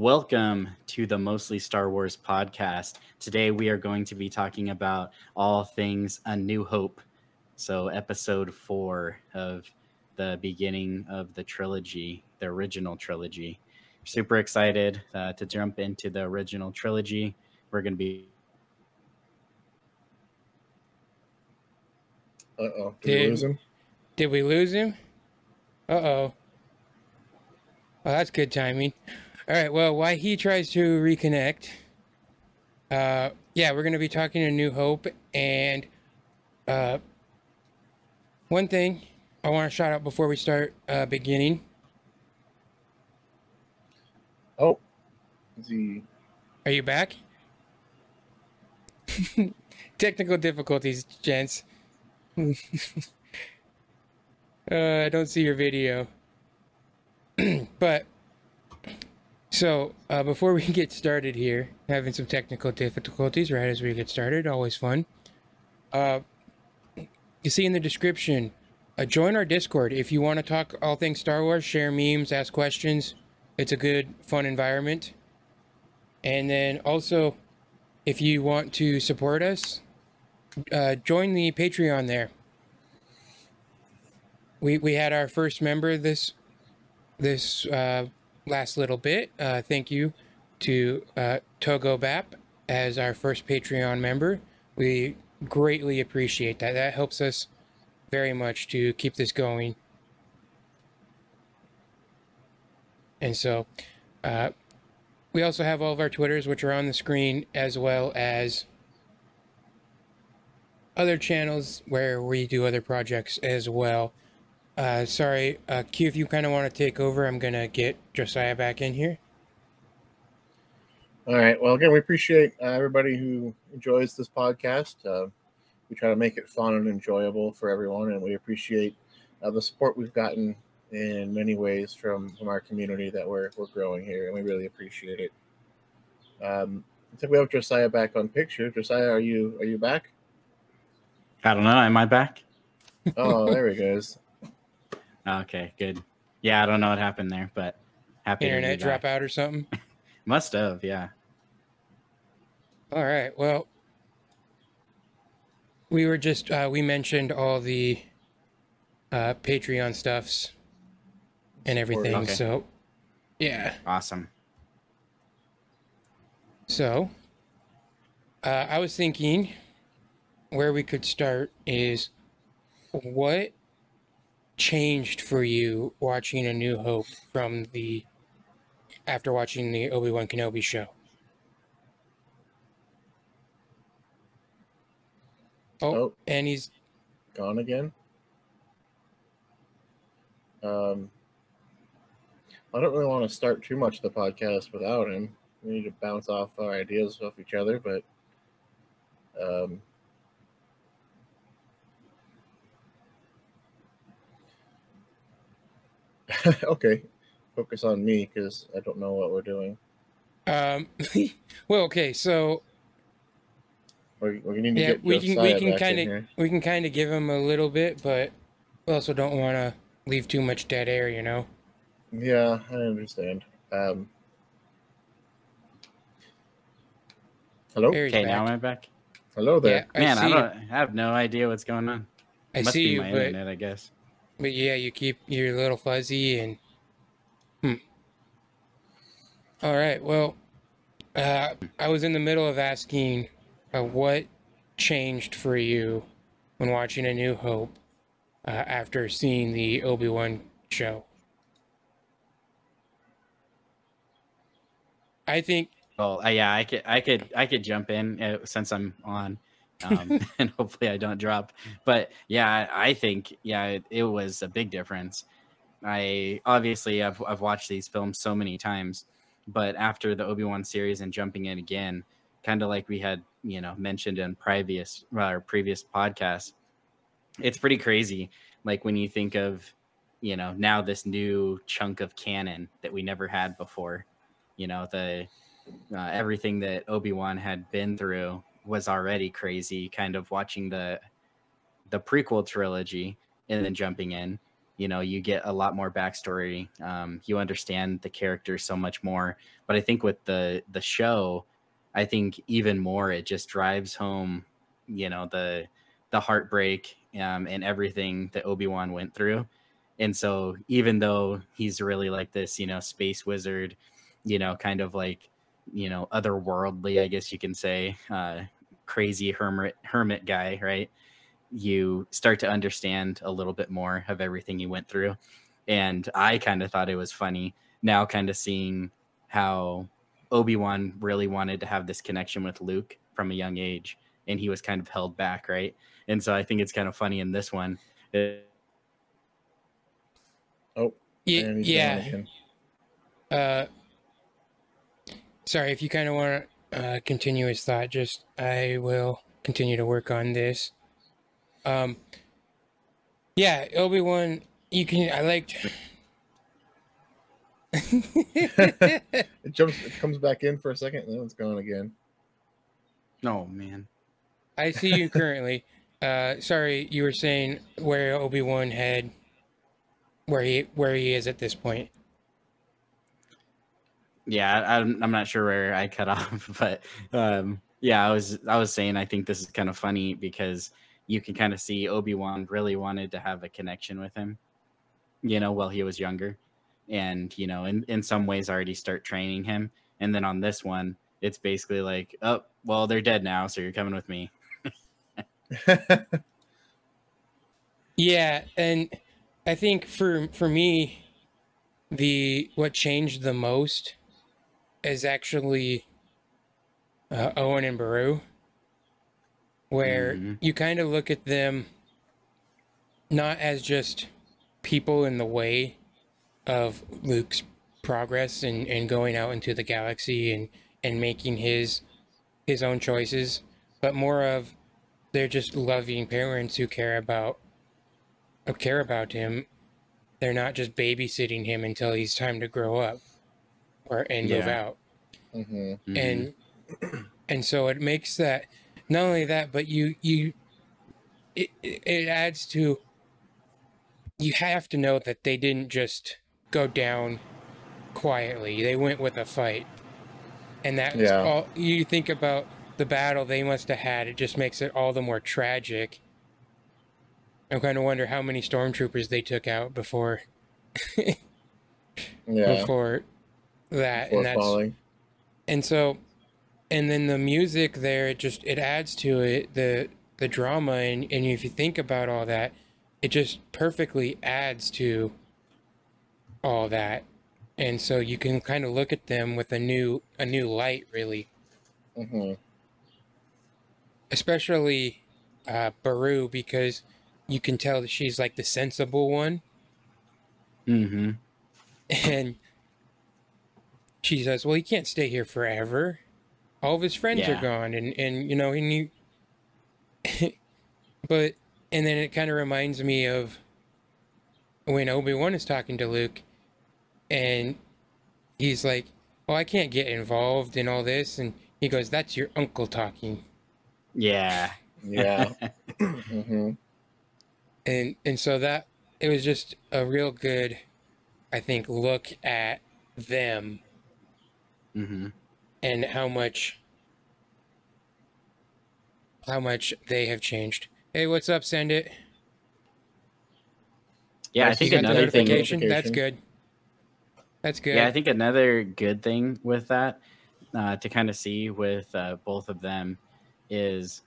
Welcome to the Mostly Star Wars podcast. Today we are going to be talking about all things A New Hope. So, episode four of the beginning of the trilogy, the original trilogy. Super excited uh, to jump into the original trilogy. We're going to be. Uh oh. Did, Did- we lose him? Did we lose him? Uh oh. Oh, that's good timing. All right. Well, why he tries to reconnect, uh, yeah, we're going to be talking to New Hope. And uh, one thing I want to shout out before we start uh, beginning. Oh. Is he. Are you back? Technical difficulties, gents. uh, I don't see your video. but so uh, before we get started here, having some technical difficulties right as we get started, always fun. Uh, you see in the description, uh, join our Discord if you want to talk all things Star Wars, share memes, ask questions. It's a good, fun environment. And then also, if you want to support us, uh, join the Patreon there. We we had our first member this this uh, last little bit. Uh, thank you to uh, Togo Bap as our first Patreon member. We greatly appreciate that. That helps us very much to keep this going. And so, uh, we also have all of our Twitters, which are on the screen, as well as other channels where we do other projects as well. Uh, sorry, uh, Q, if you kind of want to take over, I'm going to get Josiah back in here. All right. Well, again, we appreciate uh, everybody who enjoys this podcast. Uh, we try to make it fun and enjoyable for everyone, and we appreciate uh, the support we've gotten in many ways from, from our community that we're, we're growing here, and we really appreciate it. Um, I think we have Josiah back on picture. Josiah, are you are you back? I don't know. Am I back? Oh, there he goes. Okay, good. Yeah, I don't know what happened there, but happy Internet drop out or something. Must have, yeah. All right. Well, we were just uh, we mentioned all the uh, Patreon stuffs and everything. Okay. So, yeah. Awesome. So, uh, I was thinking where we could start is what changed for you watching A New Hope from the after watching the Obi Wan Kenobi show. Oh, Oh. and he's Gone again. Um, I don't really want to start too much of the podcast without him. We need to bounce off our ideas off each other, but um, okay. Focus on me because I don't know what we're doing. um well okay so We, we need to yeah get we can we can kind of we can kind of give him a little bit but we also don't want to leave too much dead air you know Yeah, I understand. Um, hello, There Okay, back. now am back? hello there. Yeah, Man, I I, don't. I have no idea what's going on. I Must see be you, my but internet, I guess. But yeah, you keep you're little fuzzy and hmm. All right. Well, uh, I was in the middle of asking uh, what changed for you when watching A New Hope uh, after seeing the Obi Wan show. I think Well, uh, yeah, I could, I could, I could jump in uh, since I'm on, um, and hopefully I don't drop. But yeah, I, think yeah, it, it was a big difference. I obviously I've I've watched these films so many times, but after the Obi Wan series and jumping in again, kind of like we had you know mentioned in previous our previous podcast, it's pretty crazy. Like when you think of you know now this new chunk of canon that we never had before, you know the uh, everything that Obi-Wan had been through was already crazy kind of watching the the prequel trilogy and then jumping in. You know you get a lot more backstory um, you understand the characters so much more. But i think with the the show i think even more it just drives home you know the the heartbreak um, and everything that obi-wan went through. And so even though he's really like this you know space wizard you know kind of like you know otherworldly i guess you can say uh crazy hermit hermit guy right you start to understand a little bit more of everything you went through. And I kind of thought it was funny now, kind of seeing how Obi Wan really wanted to have this connection with Luke from a young age, and he was kind of held back, right? And so I think it's kind of funny in this one. It, oh, yeah, yeah. Uh, sorry if you kind of want to uh, continue his thought. Just I will continue to work on this. Um, yeah, Obi Wan. You can. I liked. it jumps. It comes back in for a second, and then it's gone again. Oh man. I see you currently. Uh, sorry, you were saying where Obi Wan had, where he where he is at this point. Yeah, I'm I'm not sure where I cut off, but um, yeah, I was I was saying I think this is kind of funny because you can kind of see Obi-Wan really wanted to have a connection with him, you know, while he was younger. And, you know, in, in some ways already start training him. And then on this one, it's basically like, oh, well, they're dead now, so you're coming with me. yeah, and I think for for me, the what changed the most is actually uh, Owen and Beru where mm-hmm. you kind of look at them not as just people in the way of Luke's progress and, and going out into the galaxy and, and making his his own choices, but more of they're just loving parents who care about who care about him. They're not just babysitting him until he's time to grow up or and yeah. move out. Mm-hmm. And and so it makes that not only that, but you you it it adds to you have to know that they didn't just go down quietly. They went with a fight. And that's yeah. all you think about the battle they must have had, it just makes it all the more tragic. I am kind of wonder how many stormtroopers they took out before yeah. before that and that's falling. and so and then the music there it just it adds to it the the drama and, and if you think about all that it just perfectly adds to all that and so you can kind of look at them with a new a new light really mm-hmm. especially uh Beru because you can tell that she's like the sensible one mm-hmm and she says well he can't stay here forever. All of his friends yeah. are gone and and you know and you but and then it kind of reminds me of when obi-wan is talking to luke and he's like oh i can't get involved in all this and he goes that's your uncle talking. Yeah. Yeah. Mm-hmm. and and so that it was just a real good i think look at them mm-hmm and how much how much they have changed. Hey, what's up? Send it. Yeah, I think another thing. That's good. That's good. Yeah, I think another good thing with that uh, to kind of see with uh, both of them is,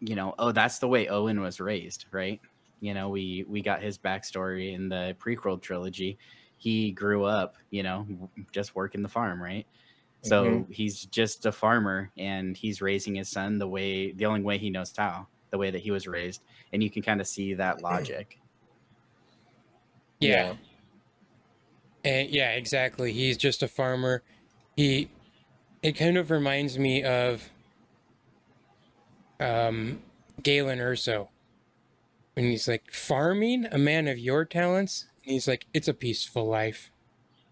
you know, oh, that's the way Owen was raised, right? You know, we we got his backstory in the prequel trilogy. He grew up, you know, just working the farm, right? So mm-hmm. he's just a farmer and he's raising his son the way the only way he knows how, the way that he was raised. And you can kind of see that logic. Yeah. And yeah, exactly. He's just a farmer. He it kind of reminds me of um Galen Erso. When he's like, farming, a man of your talents? And he's like, it's a peaceful life.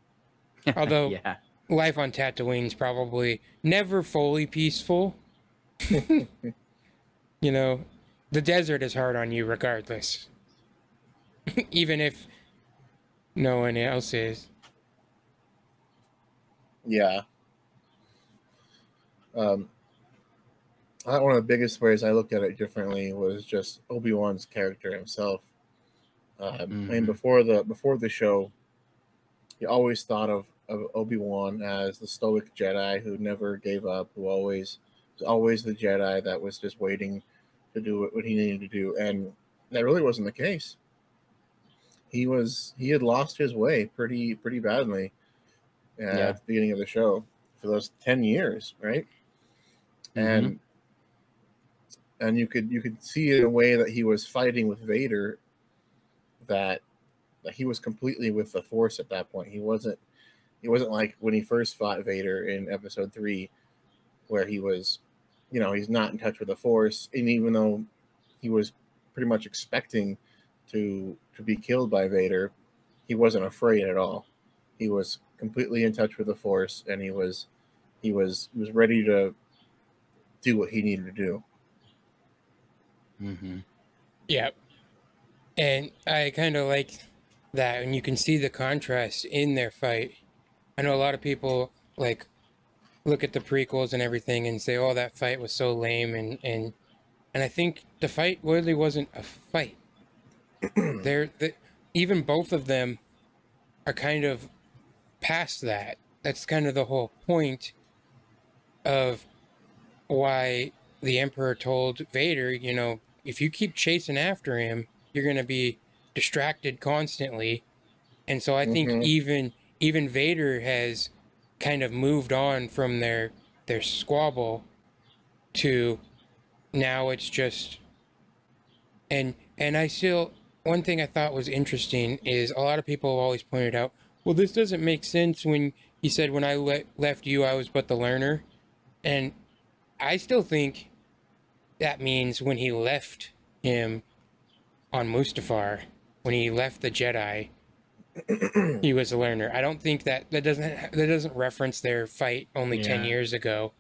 Although yeah life on Tatooine's probably never fully peaceful. you know, the desert is hard on you regardless. even if no one else is. Yeah. Um, I thought one of the biggest ways I looked at it differently was just Obi Wan's character himself. Um, I mean, Mhm. before the before the show, he always thought of, of Obi Wan as the stoic Jedi who never gave up, who always was always the Jedi that was just waiting to do what, he needed to do, and that really wasn't the case. He was he had lost his way pretty pretty badly uh, Yeah. at the beginning of the show for those ten years, right? And and you could you could see in a way that he was fighting with Vader that that he was completely with the Force at that point. He wasn't he wasn't like when he first fought Vader in Episode Three, where he was, you know, he's not in touch with the Force, and even though he was pretty much expecting to to be killed by Vader, he wasn't afraid at all. He was completely in touch with the Force, and he was he was he was ready to do what he needed to do. Mm-hmm. Yep. And I kind of like that, and you can see the contrast in their fight. I know a lot of people like look at the prequels and everything and say, "Oh, that fight was so lame," and and and I think the fight really wasn't a fight. They're the, even both of them are kind of past that. That's kind of the whole point of why the Emperor told Vader, you know, if you keep chasing after him, you're going to be distracted constantly. And so I think Mhm. even even Vader has kind of moved on from their their squabble to now it's just and and I still one thing I thought was interesting is a lot of people have always pointed out, well, this doesn't make sense when he said when I le- left you, I was but the learner, and I still think that means when he left him on Mustafar, when he left the Jedi, he was a learner. I don't think that that doesn't that doesn't reference their fight only ten years ago.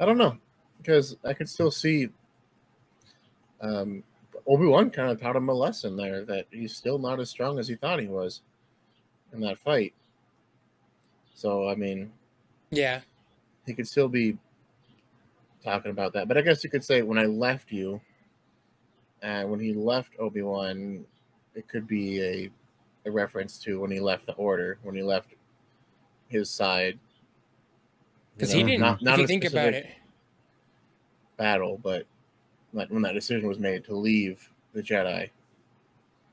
I don't know because I could still see um, Obi Wan kind of taught him a lesson there that he's still not as strong as he thought he was in that fight. So I mean, Yeah, he could still be talking about that. But I guess you could say when I left you, and when he left Obi Wan, it could be a a reference to when he left the Order, when he left his side. Because he didn't. not- not if you think about it, battle, but like when that decision was made to leave the Jedi.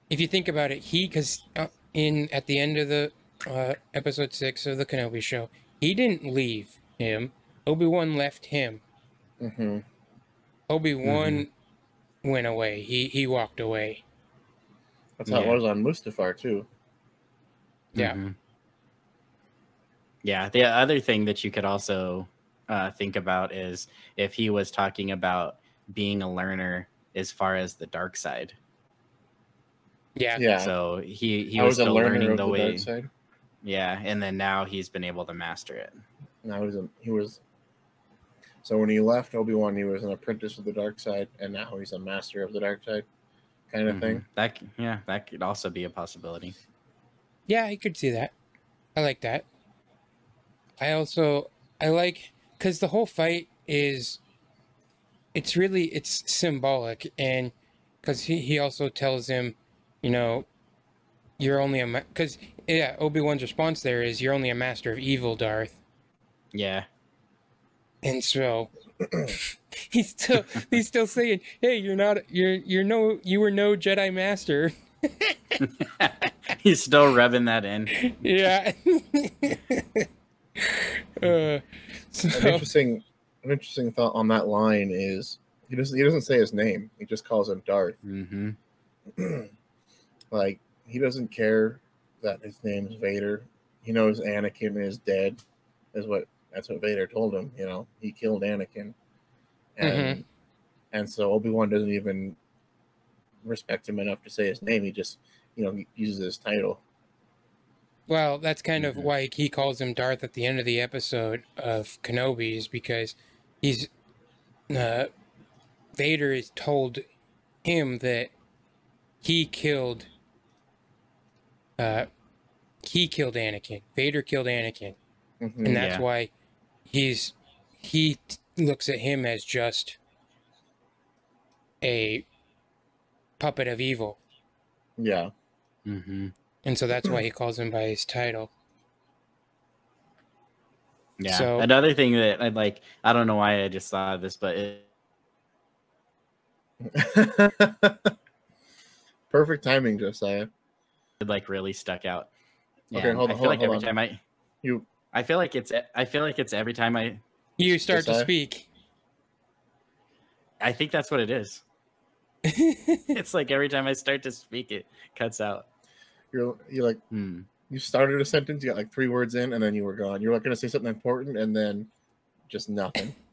if you think about it, he because uh, in at the end of the uh, episode six of the Kenobi show, he didn't leave him. Obi Wan left him. Mm-hmm. Obi Wan went away. He he walked away. That's how Yeah. it was on Mustafar too. Yeah. Mhm. Yeah. The other thing that you could also uh, think about is if he was talking about being a learner as far as the dark side. Yeah. Yeah, So he he I was, was a still learner learning of the, the, way. dark side. Yeah, and then now he's been able to master it. And I was a, he was. So when he left Obi Wan, he was an apprentice of the dark side, and now he's a master of the dark side, kind of Mhm. thing. That yeah, that could also be a possibility. Yeah, I could see that. I like that. I also I like because the whole fight is it's really it's symbolic and because he, he also tells him you know you're only a because yeah obi-wan's response there is you're only a master of evil darth Yeah. And so he's still he's still saying hey you're not you're you're no you were no jedi master he's still rubbing that in. yeah uh, An interesting, an interesting thought on that line is he doesn't he doesn't say his name. He just calls him Darth. hmm like he doesn't care that his name's Vader. He knows Anakin is dead. Is what that's what Vader told him. You know, he killed Anakin, and and so Obi Wan doesn't even respect him enough to say his name. He just you know uses his title. Well, that's kind of Mhm. why he calls him Darth at the end of the episode of Kenobi, is because he's uh, Vader is told him that he killed uh he killed Anakin. Vader killed Anakin. Mhm. And that's Yeah. why he's he t- looks at him as just a puppet of evil. Yeah. Mm-hmm. And so that's why he calls him by his title. Yeah. So- Another thing that I'd like, I don't know why I just saw this, but it, Perfect timing, Josiah. it like really stuck out. Okay, hold on, I feel hold on, like every on. time I, You I feel like it's, I feel like it's every time I, You start to Josiah? speak. I think that's what it is. it's like every time I start to speak, it cuts out. you're you're like Hmm. you started a sentence, you got like three words in, and then you were gone. You were like gonna say something important, and then just nothing.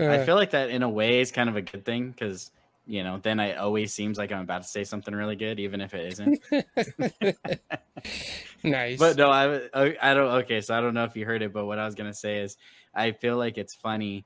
I Uh, feel like that in a way is kind of a good thing because you know then I always seems like I'm about to say something really good, even if it isn't. nice. But no, I I I don't. Okay, so I don't know if you heard it, but what I was gonna say is I feel like it's funny,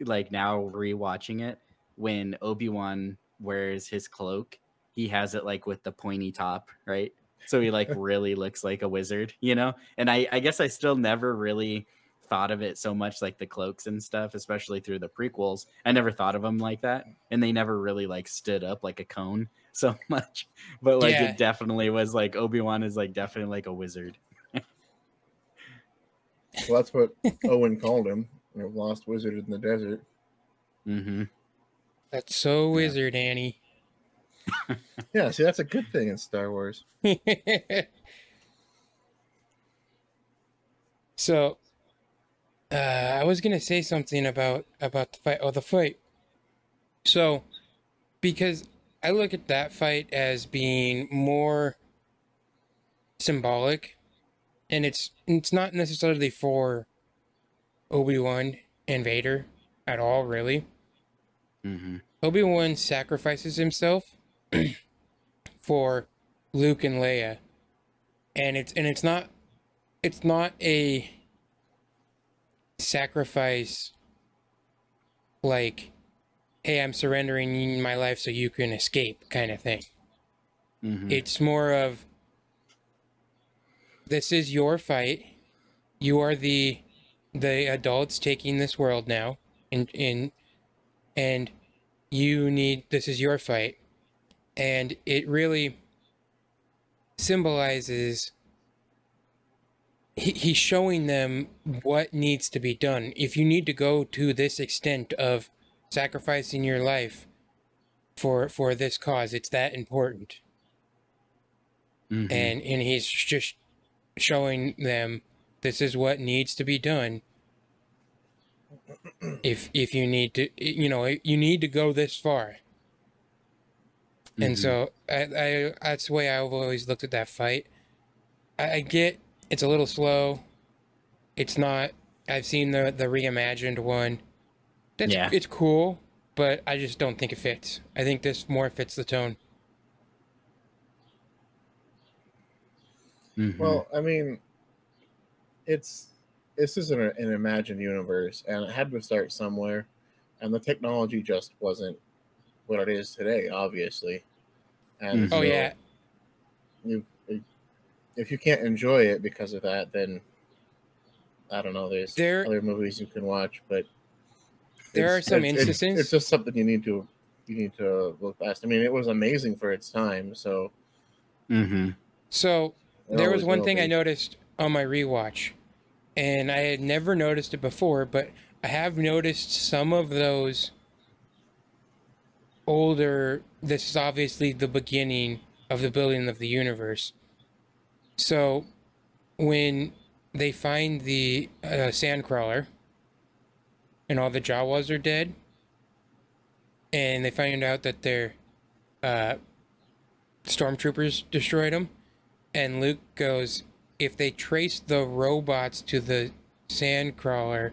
like now rewatching it when Obi Wan wears his cloak, he has it like with the pointy top, right? So he like really looks like a wizard, you know. And I I guess I still never really thought of it so much like the cloaks and stuff, especially through the prequels. I never thought of them like that, and they never really like stood up like a cone so much. But like Yeah. it definitely was like Obi Wan is like definitely like a wizard. Well, that's what Owen called him. You know, lost wizard in the desert. Mm-hmm. That's so Yeah. wizard, Annie. Yeah, see, that's a good thing in Star Wars. so, uh, I was gonna say something about about the fight. Oh, the fight. So, because I look at that fight as being more symbolic, and it's it's not necessarily for Obi Wan and Vader at all, really. Mm-hmm. Obi Wan sacrifices himself for Luke and Leia, and it's and it's not it's not a sacrifice like, hey, I'm surrendering my life so you can escape kind of thing. Mm-hmm. It's more of this is your fight. You are the the adults taking this world now, and in and you need this is your fight, and it really symbolizes. He, he's showing them what needs to be done. If you need to go to this extent of sacrificing your life for for this cause, it's that important Mhm. and and he's just showing them this is what needs to be done if if you need to you know you need to go this far and Mhm. so I, I that's the way i've always looked at that fight I, I get it's a little slow it's not i've seen the the reimagined one that's Yeah. it's cool but i just don't think it fits i think this more fits the tone Mhm. Well, I mean, it's this isn't a, an imagined universe, and it had to start somewhere, and the technology just wasn't what it is today, obviously. And Mhm. oh yeah you, if you can't enjoy it because of that, then I don't know. There's There- other movies you can watch, but There are some it's- it's- instances- It's, just something you need to you need to look past. I mean, it was amazing for its time, so Mhm. so there was one will thing I noticed on my rewatch, and I had never noticed it before, but I have noticed some of those older. This is obviously the beginning of the building of the universe. So, when they find the uh, sandcrawler, and all the Jawas are dead, and they find out that their uh, stormtroopers destroyed them, and Luke goes, if they trace the robots to the sandcrawler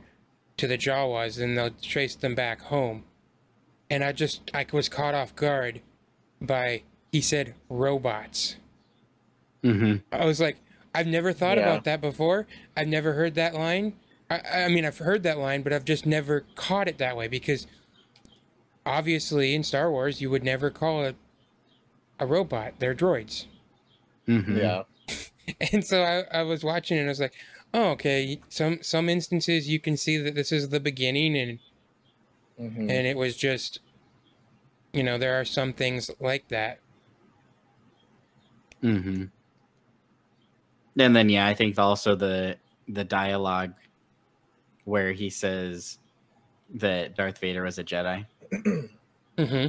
to the Jawas, then they'll trace them back home. And I just I was caught off guard by he said robots. Mhm. I was like, I've never thought Yeah. about that before. I've never heard that line. I, I mean, I've heard that line, but I've just never caught it that way because obviously in Star Wars, you would never call it a robot. They're droids. Mhm. Yeah. And so I, I was watching and I was like, oh, okay. Some some instances you can see that this is the beginning and Mhm. and it was just you know, there are some things like that. Mm-hmm. And then yeah, I think also the the dialogue where he says that Darth Vader was a Jedi. hmm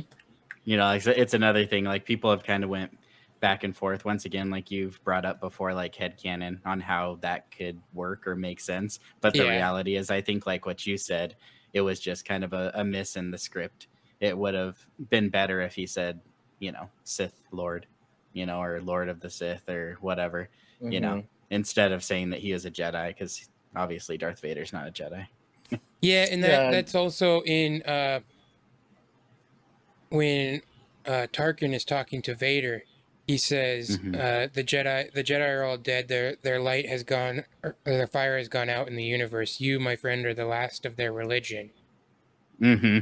You know, it's, it's another thing. Like people have kind of went back and forth once again, like you've brought up before, like head headcanon on how that could work or make sense. But the Yeah. reality is, I think like what you said, it was just kind of a, a miss in the script. It would have been better if he said, you know, Sith Lord, you know, or Lord of the Sith or whatever, you know, instead of saying that he is a Jedi, because obviously Darth Vader's not a Jedi. Yeah, and that Yeah. that's also in uh when uh Tarkin is talking to Vader, he says Mhm. uh the Jedi the Jedi are all dead. Their their light has gone or their fire has gone out in the universe. You, my friend, are the last of their religion. Mm-hmm.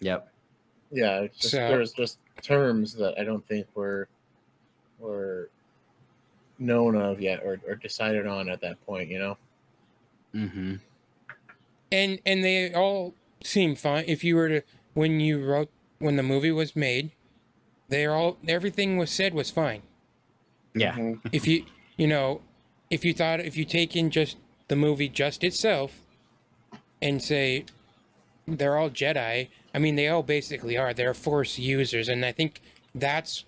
Yep. Yeah, it's just, So- there's just terms that I don't think were were known of yet or, or decided on at that point. You know. Mm-hmm. And and they all seem fine. If you were to when you wrote when the movie was made, they all everything was said was fine. Yeah. Mhm. if you you know if you thought if you take in just the movie just itself and say they're all jedi i mean they all basically are they're force users and i think that's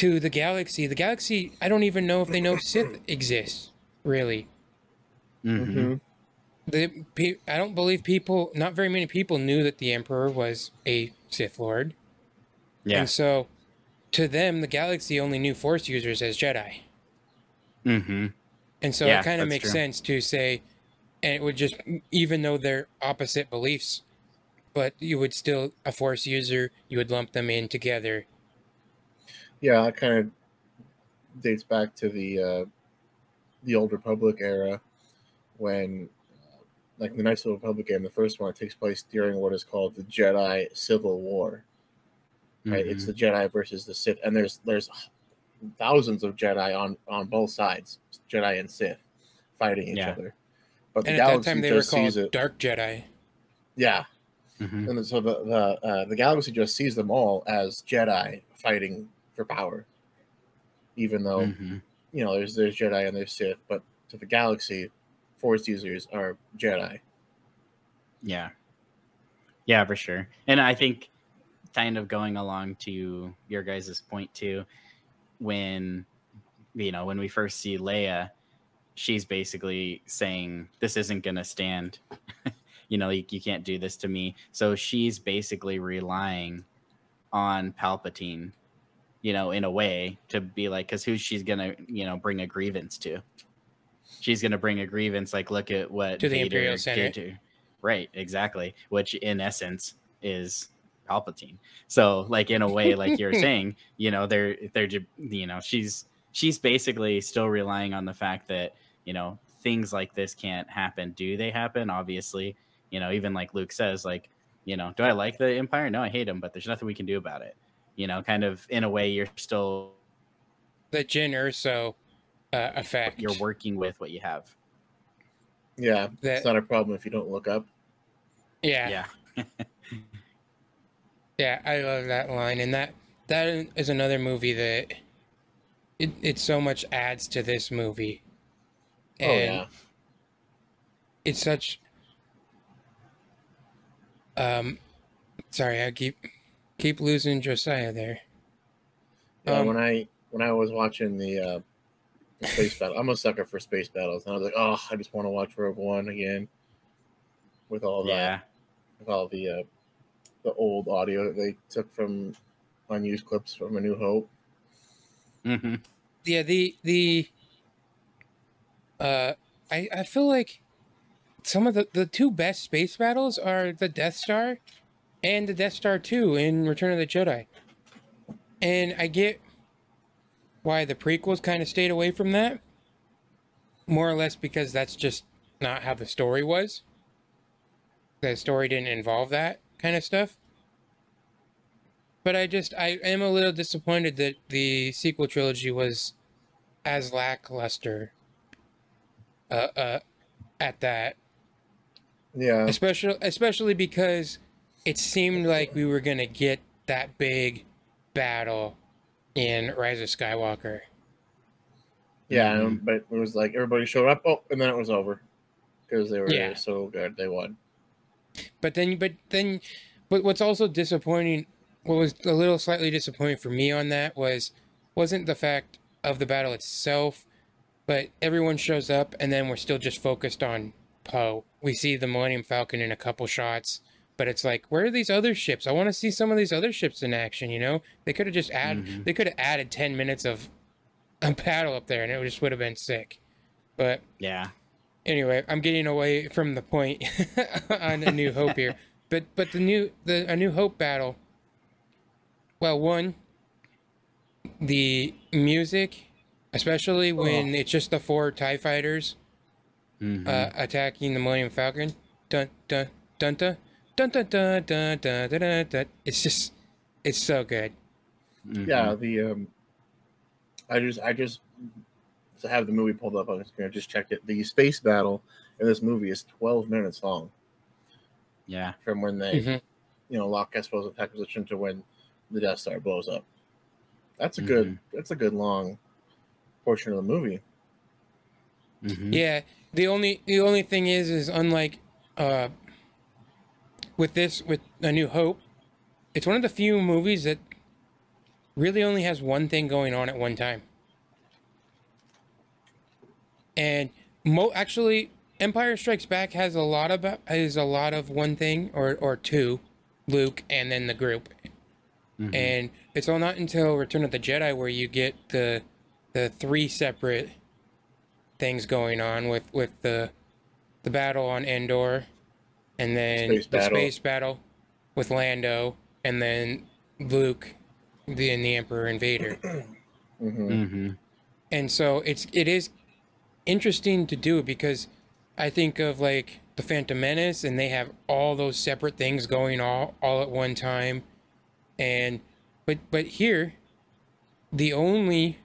to the galaxy the galaxy i don't even know if they know sith exists really Mm-hmm. Mhm. the pe- i don't believe people not very many people knew that the emperor was a sith lord Yeah. and so to them the galaxy only knew force users as jedi Mm-hmm. And so Yeah, it kind of makes true. sense to say, and it would just, even though they're opposite beliefs, but you would still, a force user, you would lump them in together. Yeah, that kind of dates back to the uh, the old Republic era, when uh, like the Knights of the Republic game, the first one, it takes place during what is called the Jedi Civil War. Right, it's the Jedi versus the Sith, and there's there's thousands of Jedi on on both sides, Jedi and Sith, fighting each Yeah. other. But the And at that galaxy time, they were just called sees it. Dark Jedi. Yeah, Mhm. and so the the uh, the galaxy just sees them all as Jedi fighting for power, even though Mhm. you know there's there's Jedi and there's Sith, but to the galaxy, Force users are Jedi. Yeah. Yeah, for sure. And I think kind of going along to your guys' point too, when you know, when we first see Leia, she's basically saying, This isn't gonna stand. you know, you, you can't do this to me. So she's basically relying on Palpatine, you know, in a way to be like, because who's she's gonna, you know, bring a grievance to? She's gonna bring a grievance, like, look at what To the Vader Imperial Senate. to- Right, exactly. Which in essence is Palpatine. So, like in a way, like you're saying, you know, they're they're you know, she's she's basically still relying on the fact that you know things like this can't happen. Do they happen? Obviously, you know, even like Luke says, like you know, do I like the Empire? No, I hate them, but there's nothing we can do about it. You know, kind of in a way, you're still The Jyn Erso uh, effect. you're working with what you have. Yeah, That- it's not a problem if you don't look up. Yeah, Yeah. yeah, I love that line, and that that is another movie that it it so much adds to this movie. Oh And yeah, it's such um sorry i keep keep losing josiah there yeah. um, when I when I was watching the, uh, the space battle, I'm a sucker for space battles, and I was like, oh, I just want to watch Rogue One again with all that, Yeah. with all the uh, the old audio that they took from unused clips from A New Hope. hmm yeah the the uh i i feel like some of the the two best space battles are the death star and the death star 2 in return of the jedi and i get why the prequels kind of stayed away from that more or less because that's just not how the story was the story didn't involve that kind of stuff but I just I am a little disappointed that the sequel trilogy was as lackluster. Uh, uh, at that, Yeah. especially especially because it seemed like we were gonna get that big battle in Rise of Skywalker. Yeah, Mhm. but it was like everybody showed up, oh, and then it was over because they were Yeah. so good. They won. But then, but then, but what's also disappointing, what was a little slightly disappointing for me on that was, wasn't the fact of the battle itself, but everyone shows up and then we're still just focused on Poe. We see the Millennium Falcon in a couple shots, but it's like, where are these other ships? I want to see some of these other ships in action. You know, they could have just added, Mhm. they could have added ten minutes of a battle up there, and it just would have been sick. But Yeah. anyway, I'm getting away from the point on A New Hope here. But but the new the A New Hope battle. Well, one, the music, especially when it's just the four Tie fighters Mhm. uh, attacking the Millennium Falcon. Dun dun dun dun dun dun dun dun dun dun dun. dun. It's just, it's so good. Mhm. Yeah, the um, I just I just to have the movie pulled up on the screen. I just checked it. The space battle in this movie is 12 minutes long Yeah. from when they Mhm. you know lock S-foils attack position to when the Death Star blows up. That's a good that's a good long portion of the movie. Mhm. Yeah, the only the only thing is is unlike uh with this with A New Hope, it's one of the few movies that really only has one thing going on at one time. And mo actually Empire Strikes Back has a lot of has a lot of one thing or or two, Luke and then the group. Mhm. And it's all not until Return of the Jedi where you get the the three separate things going on with with the the battle on Endor, and then Space the battle. space battle with Lando, and then Luke, the and the Emperor Invader. Vader. hmm Mhm. and so it's it is interesting to do because I think of like the Phantom Menace, and they have all those separate things going all all at one time, and but but here, the only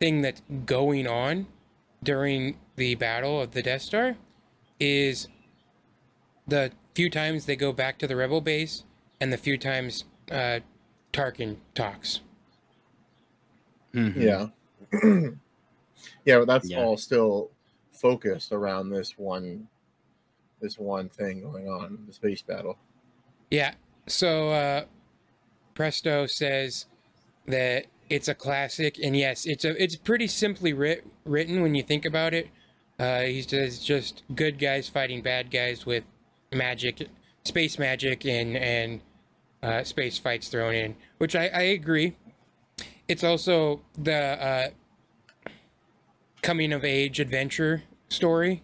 thing that's going on during the battle of the Death Star is the few times they go back to the rebel base and the few times uh, Tarkin talks. Mhm. Yeah. yeah, but that's Yeah. all still focused around this one this one thing going on, the space battle. Yeah. So uh, Presto says that it's a classic, and yes, it's a it's pretty simply writ- written when you think about it. Uh, he says just good guys fighting bad guys with magic, space magic, and and uh, space fights thrown in, which I, I agree. It's also the uh, coming of age adventure story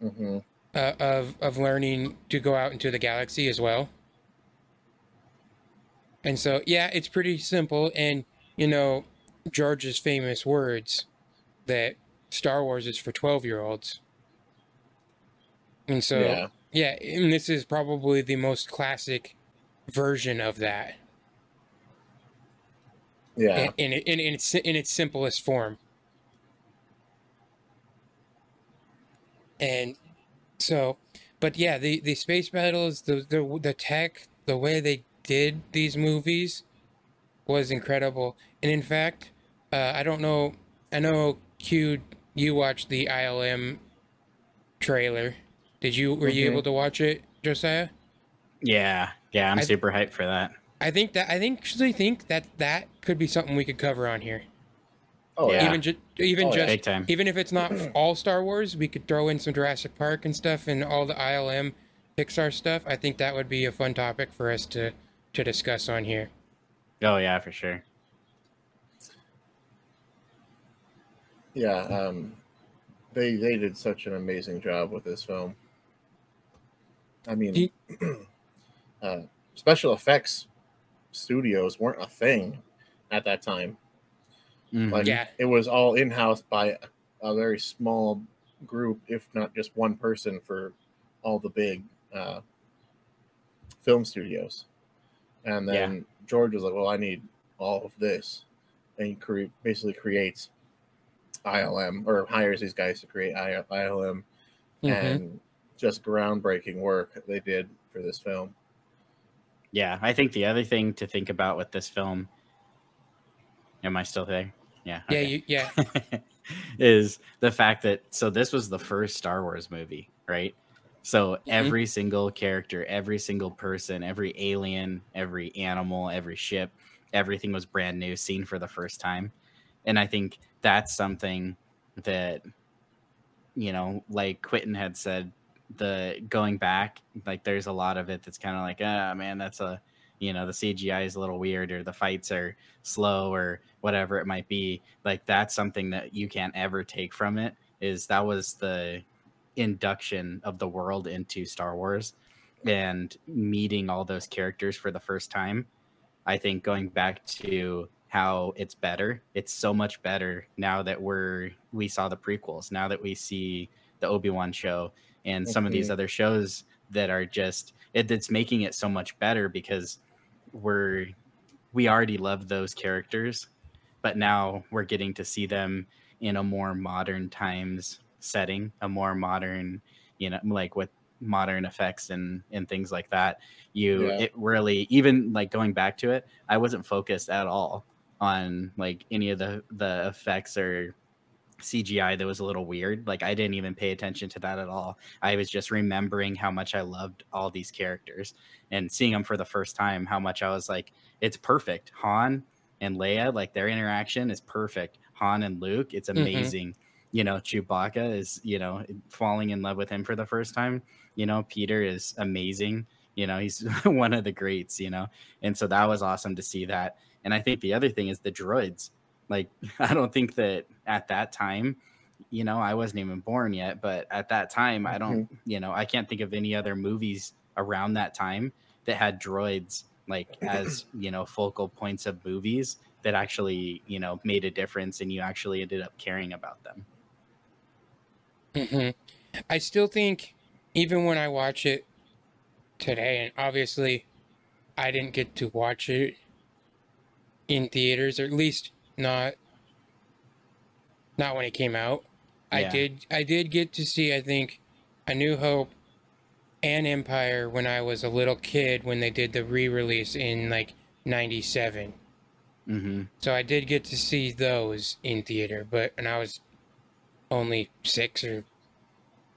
hmm uh, of of learning to go out into the galaxy as well. And so, yeah, it's pretty simple. And you know, George's famous words that Star Wars is for twelve year olds. And so, yeah. Yeah, and this is probably the most classic version of that Yeah. in, in, in, in its in its simplest form. And so, but yeah, the the space battles, the the the tech, the way they did these movies was incredible. And in fact, uh, I don't know. I know Q. You watched the ILM trailer. Did you? Were you Mhm. able to watch it, Josiah? Yeah. Yeah. I'm I- super hyped for that. I think that I think actually think that that could be something we could cover on here. Oh Yeah. yeah. Even just even Oh, yeah. just Big time. even if it's not all Star Wars, we could throw in some Jurassic Park and stuff and all the ILM Pixar stuff. I think that would be a fun topic for us to to discuss on here. Oh yeah, for sure. Yeah. Um, they they did such an amazing job with this film. I mean, He- uh, special effects studios weren't a thing at that time. Mhm. Like Yeah. it was all in house by a, a very small group, if not just one person for all the big uh, film studios. And then George was like, "Well, I need all of this," and he cre- basically creates ILM or hires these guys to create I- ILM, Mhm. and just groundbreaking work they did for this film. Yeah, I think the other thing to think about with this film. Am I still there? Yeah. Yeah, okay. you, yeah. is the fact that so this was the first Star Wars movie, right? So mm-hmm. every single character, every single person, every alien, every animal, every ship, everything was brand new, seen for the first time. And I think that's something that you know, like Quentin had said, the going back, like there's a lot of it that's kind of like, ah man, that's a you know, the CGI is a little weird or the fights are slow or whatever it might be. Like that's something that you can't ever take from it. Is that was the induction of the world into Star Wars and meeting all those characters for the first time. I think going back to how it's better, it's so much better now that we're we saw the prequels, now that we see the Obi-Wan show and some of these other shows that are just it, it's making it so much better because we're we already love those characters but now we're getting to see them in a more modern times setting a more modern you know like with modern effects and and things like that you Yeah. it really even like going back to it i wasn't focused at all on like any of the the effects or cgi that was a little weird like i didn't even pay attention to that at all. I was just remembering how much i loved all these characters and seeing them for the first time how much i was like it's perfect. Han and leia like their interaction is perfect. Han and luke it's Mhm. amazing. You know chewbacca is you know falling in love with him for the first time. You know peter is amazing. You know he's one of the greats you know? And so that was awesome to see that. And i think the other thing is the droids. Like i don't think that at that time you know i wasn't even born yet but at that time i don't you know i can't think of any other movies around that time that had droids like as you know focal points of movies that actually you know made a difference and you actually ended up caring about them. Hmm I still think, even when I watch it today, and obviously I didn't get to watch it in theaters, or at least not not when it came out. I did I did get to see I think A New Hope and Empire when I was a little kid when they did the re-release in like 97. mm-hmm. So I did get to see those in theater, but and I was only 6 or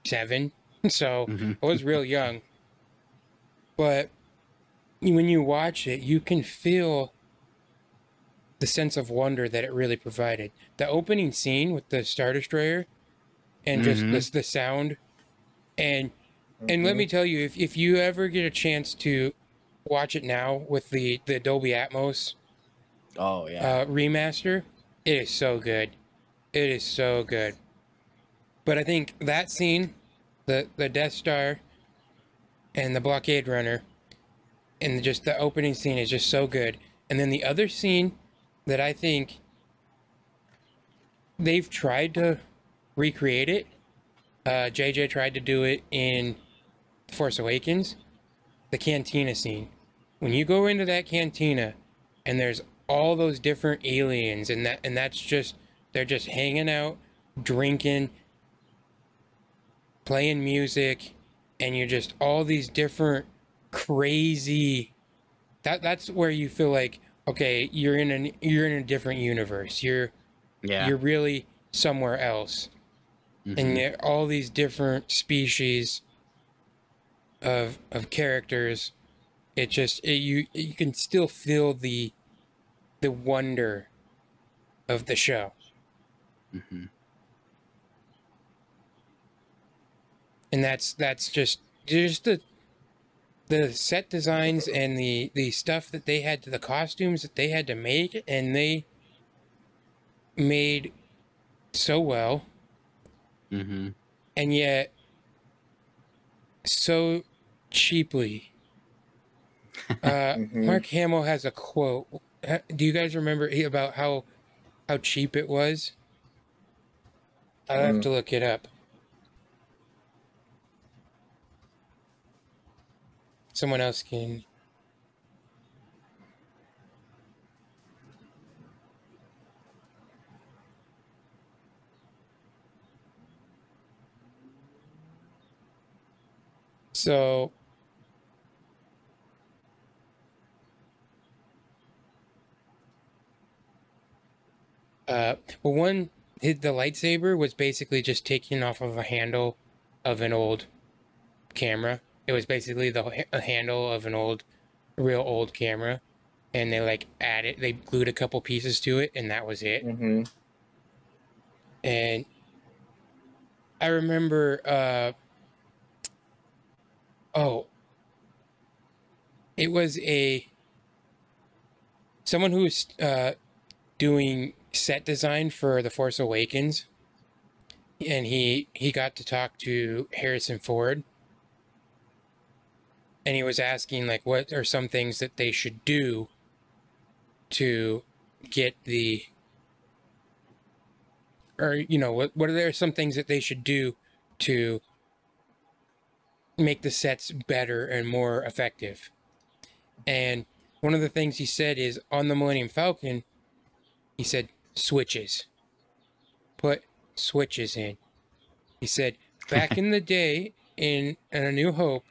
7. So Mm-hmm. I was real young. But when you watch it, you can feel the sense of wonder that it really provided. The opening scene with the Star Destroyer and just Mhm. this the sound and and let Mhm. me tell you if, if you ever get a chance to watch it now with the, the Dolby Atmos oh yeah uh, remaster, it is so good. It is so good. But I think that scene, the the Death Star, and the blockade runner, and just the opening scene is just so good. And then the other scene that I think they've tried to recreate it. Uh, JJ tried to do it in The Force Awakens. The cantina scene. When you go into that cantina, and there's all those different aliens, and that and that's just they're just hanging out, drinking, playing music, and you're just all these different crazy. That that's where you feel like okay, you're in an you're in a different universe. You're yeah you're really somewhere else Mhm. and there all these different species of of characters it just it, you you can still feel the the wonder of the show Mhm. and that's that's just just the the set designs and the the stuff that they had to the costumes that they had to make and they made so well Mhm. and yet so cheaply. Uh, Mhm. Mark Hamill has a quote. Do you guys remember about how how cheap it was? I'll have Mm. to look it up. someone else can. So uh, well, one hit the lightsaber was basically just taken off of a handle of an old camera. It was basically the a handle of an old real old camera and they like added they glued a couple pieces to it and that was it. Mm-hmm. and I remember uh oh it was a someone who was uh doing set design for The Force Awakens and he he got to talk to Harrison Ford and he was asking like what are some things that they should do to get the or you know what what are there some things that they should do to make the sets better and more effective? And one of the things he said is on the millennium falcon he said switches. Put switches in. He said back in the day in, in a new hope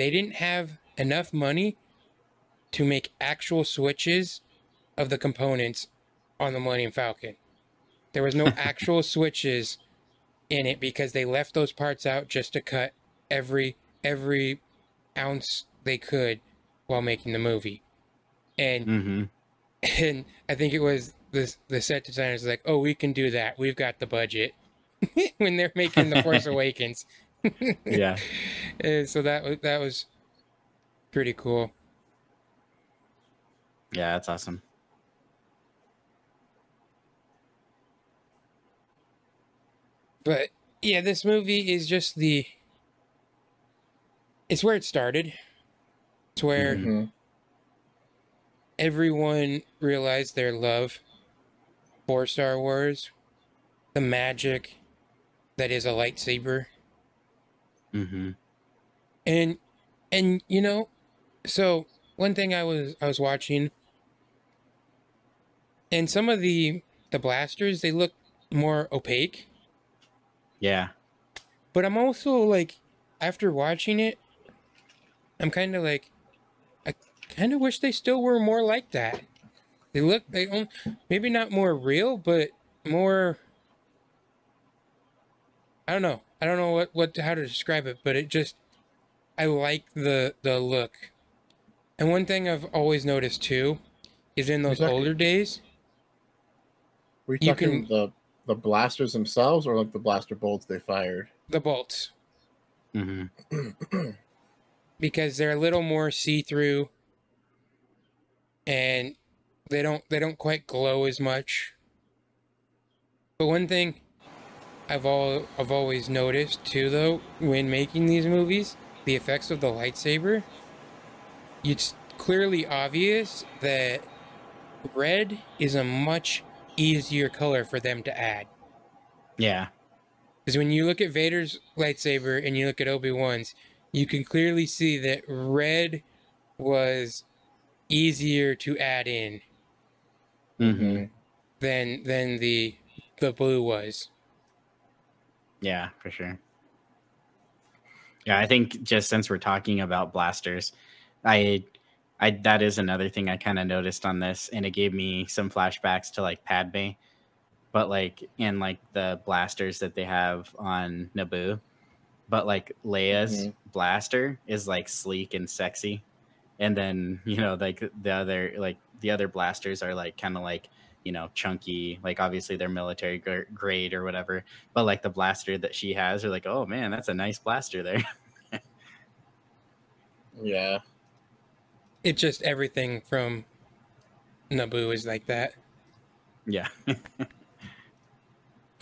they didn't have enough money to make actual switches of the components on the millennium falcon there was no actual switches in it because they left those parts out just to cut every every ounce they could while making the movie. And Mm-hmm. and I think it was the the set designers like, "Oh, we can do that. We've got the budget." when they're making the Force Awakens. Yeah. And so that was that was pretty cool. Yeah, that's awesome. But yeah, this movie is just the it's where it started. It's where Mhm. Mm-hmm. everyone realized their love for Star Wars, the magic that is a lightsaber. Mm-hmm. And and you know, so one thing I was I was watching and some of the the blasters they look more opaque, Yeah. but I'm also like after watching it I'm kind of like I kind of wish they still were more like that. They look they maybe not more real, but more I don't know. I don't know what what how to describe it, but it just I like the the look. And one thing I've always noticed too is in those Exactly. older days, Were you You talking can- the the blasters themselves or like the blaster bolts they fired? the bolts Mm-hmm. because they're a little more see-through and they don't they don't quite glow as much. But one thing I've all I've always noticed too though when making these movies, the effects of the lightsaber, it's clearly obvious that red is a much easier color for them to add. Yeah. Because when you look at Vader's lightsaber and you look at Obi Wan's, you can clearly see that red was easier to add in Mm-hmm. than than the the blue was. Yeah, for sure. Yeah, I think just since we're talking about blasters, I I that is another thing I kind of noticed on this and it gave me some flashbacks to like Padme, but like in like the blasters that they have on Naboo. But like Leia's Mhm. blaster is like sleek and sexy. And then, you know, like the other like the other blasters are like kind of like, you know, chunky, like obviously they're military grade or whatever but like the blaster that she has are like oh man that's a nice blaster there Yeah. It just everything from Naboo is like that. yeah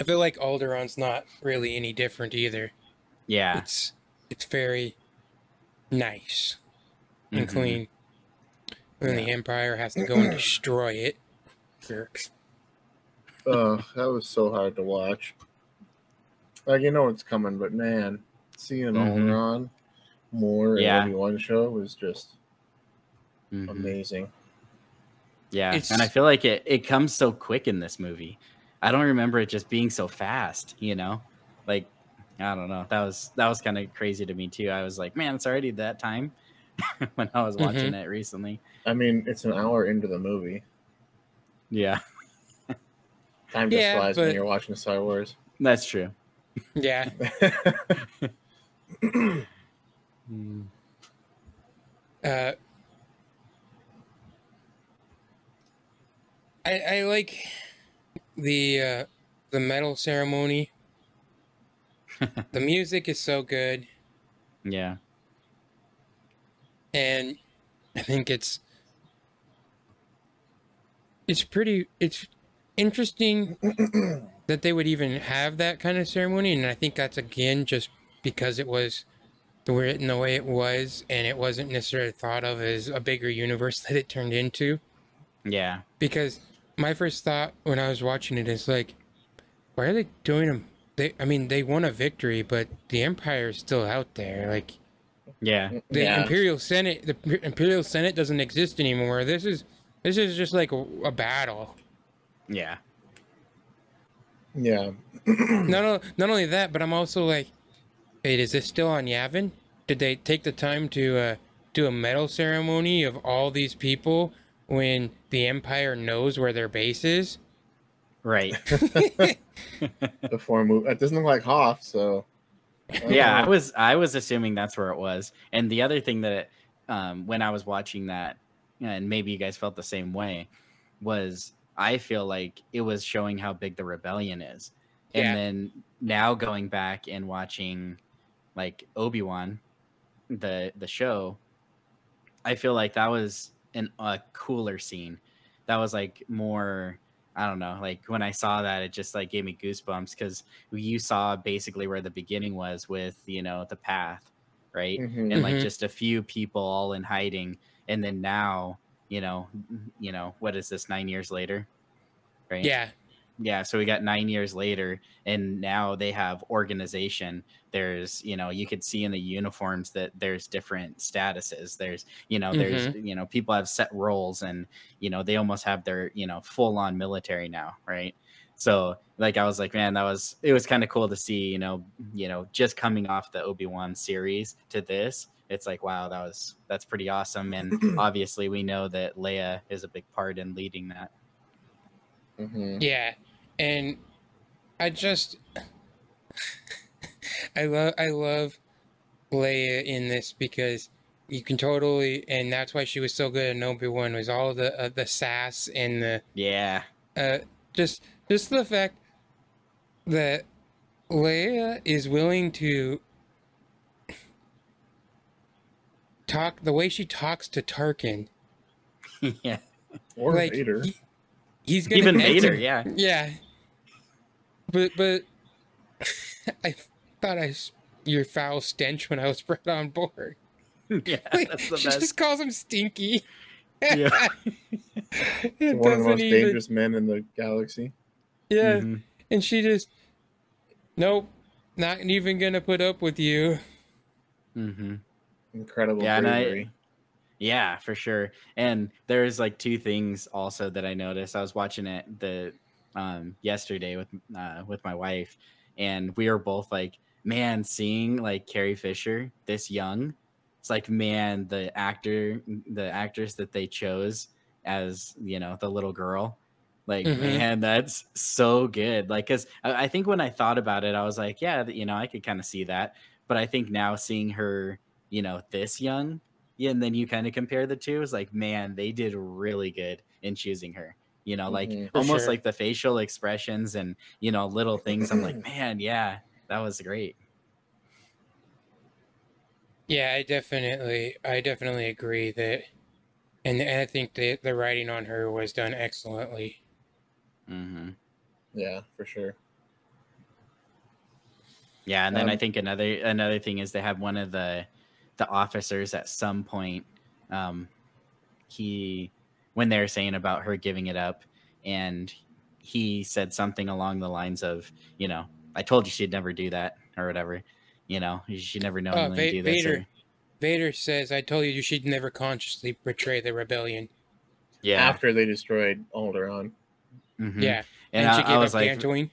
I feel like Alderaan's not really any different either. yeah It's it's very nice and Mhm. clean. And then the Empire has to go and destroy it. Jerks. Oh, that was so hard to watch. Like you know it's coming, but man, seeing Mhm. Alderaan more Yeah. in one show was just Mhm. amazing. yeah It's- and i feel like it it comes so quick in this movie i don't remember it just being so fast you know like I don't know. That was that was kind of crazy to me too. I was like, man, it's already that time when I was watching it recently. I mean, it's an hour into the movie. Yeah, Time just Yeah, flies but- when you're watching Star Wars. that's true. Yeah. Mm. Uh, I I like the uh, the medal ceremony. the music is so good, Yeah, and I think it's it's pretty it's interesting that they would even have that kind of ceremony, and I think that's again just because it was the way in the way it was, and it wasn't necessarily thought of as a bigger universe that it turned into. yeah, Because my first thought when I was watching it is like, why are they doing them? They, I mean, they won a victory, but the Empire is still out there. Like yeah, the Yeah. Imperial Senate, the Imperial Senate doesn't exist anymore. This is this is just like a, a battle. yeah. yeah. not not only that, but I'm also like, wait, is this still on Yavin? Did they take the time to uh, do a medal ceremony of all these people when the Empire knows where their base is? Right. Before move, it doesn't look like Hoth, so don't yeah, I was I was assuming that's where it was. And the other thing that um, when I was watching that, and maybe you guys felt the same way, was I feel like it was showing how big the rebellion is. And Yeah. then now going back and watching like Obi Wan, the the show, I feel like that was an a cooler scene. That was like more. I don't know. Like when I saw that, it just like gave me goosebumps because you saw basically where the beginning was with you know the path, right? Mhm. And like Mhm. just a few people all in hiding, and then now you know, you know what is this? Nine years later, right? Yeah, yeah so we got nine years later and now they have organization. There's you know you could see in the uniforms that there's different statuses. There's you know there's mm-hmm. you know people have set roles and you know they almost have their you know full on military now right? So like i was like man that was it was kind of cool to see you know you know just coming off the obi-wan series to this it's like wow that was that's pretty awesome. And obviously we know that leia is a big part in leading that. Mhm. yeah, and I just I love I love Leia in this because you can totally and that's why she was so good in Obi Wan was all the uh, the sass and the yeah. uh, just just the fact that Leia is willing to talk the way she talks to Tarkin. yeah Or like, Vader. he- he's gonna even enter- Vader, yeah. Yeah, but but I thought I s- your foul stench when I was brought on board. yeah, Like, that's the she best. just calls him stinky. Yeah. it One of the most even- dangerous men in the galaxy. Yeah. Mhm. And she just, nope, not even gonna put up with you. Mhm. Incredible Yeah, and I- Yeah, for sure. And there's like two things also that I noticed. I was watching it the um yesterday with uh with my wife and we were both like, man, seeing like Carrie Fisher this young, it's like man, the actor the actress that they chose as, you know, the little girl. Like, Mhm. man, that's so good. Like, cause I, I think when I thought about it, I was like, yeah, you know, I could kind of see that. But I think now seeing her, you know, this young, yeah, and then you kind of compare the two. It's like, man, they did really good in choosing her. You know, like Mhm. Almost sure. like the facial expressions and you know little things. I'm like, man, yeah, that was great. Yeah, I definitely, I definitely agree that, and, and I think that the writing on her was done excellently. Mm-hmm. Yeah, for sure. Yeah, and then I Um, think another another thing is they have one of the the officers at some point. Um, he when they were saying about her giving it up, and he said something along the lines of, you know, I told you she'd never do that or whatever. You know, she never knowingly Oh, Va- do this. Vader. Or, Vader says, "I told you you should never consciously betray the rebellion." yeah, After they destroyed Alderaan. mhm. Yeah, and, and, she I, gave I was up like, Dantooine.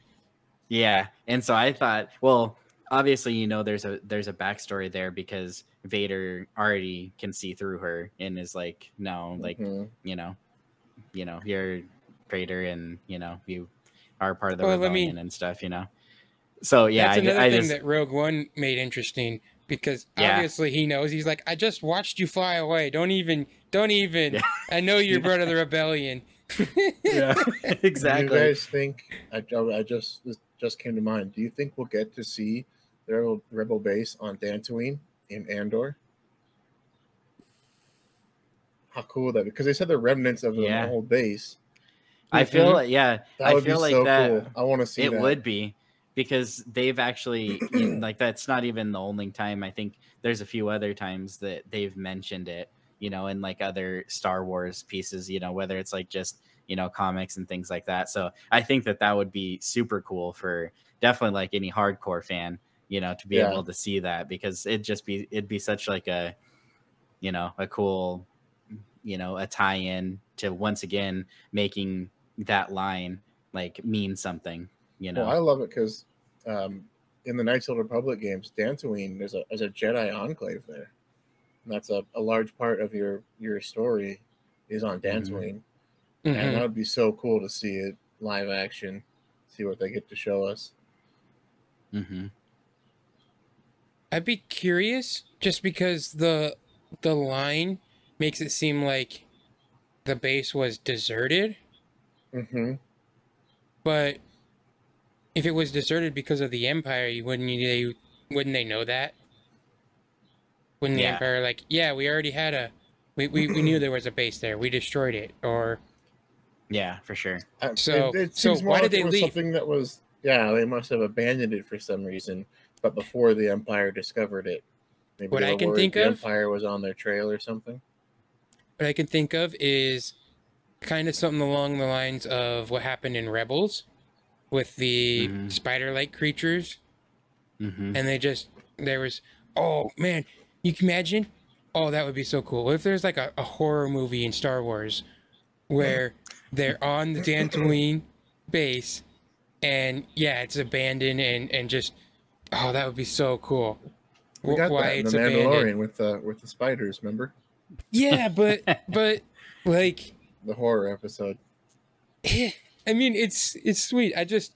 Yeah. And so I thought, well, obviously you know there's a there's a backstory there because Vader already can see through her and is like, no, like Mhm. you know, you know, you're traitor and you know you are part of the Well, rebellion mean- and stuff, you know. So yeah, That's I, ju- another I thing just that Rogue One made interesting because Yeah. obviously he knows. He's like, I just watched you fly away. Don't even, don't even. Yeah. I know you're part of the rebellion. yeah, Do you exactly. guys think? I, I just this just came to mind. Do you think we'll get to see the rebel, rebel base on Dantooine in Andor? How cool that? Because they said the remnants of the Yeah. old base. I feel like yeah, That I would feel be like so that. cool. I want to see it that. would be because they've actually like that's not even the only time i think there's a few other times that they've mentioned it you know in like other star wars pieces you know whether it's like just you know comics and things like that so i think that that would be super cool for definitely like any hardcore fan you know to be Yeah. able to see that because it'd just be it'd be such like a you know a cool you know a tie-in to once again making that line like mean something you know Well, I love it because um, in the Knights of the Republic games, Dantooine, there's a there's a Jedi enclave there. And that's a, a large part of your your story is on Dantooine. And Mhm. that would be so cool to see it live action, see what they get to show us. hmm I'd be curious just because the the line makes it seem like the base was deserted, Mm-hmm. but if it was deserted because of the Empire, you wouldn't you, they wouldn't they know that? Wouldn't the Empire like, yeah, we already had a we, we, we knew there was a base there. We destroyed it. Or yeah for sure So- it, it so seems more why like did it they was leave? something that was yeah they must have abandoned it for some reason, but before the Empire discovered it. Maybe What I can worried think the of- Empire was on their trail or something. what I can think of is kind of something along the lines of what happened in Rebels with the Mhm. spider-like creatures hmm and they just there was oh man you can imagine oh that would be so cool what if there's like a, a horror movie in star wars where they're on the dantooine base and yeah it's abandoned and and just oh that would be so cool We got why that in the abandoned Mandalorian with the with the spiders. Remember yeah but but like the horror episode i mean it's it's sweet i just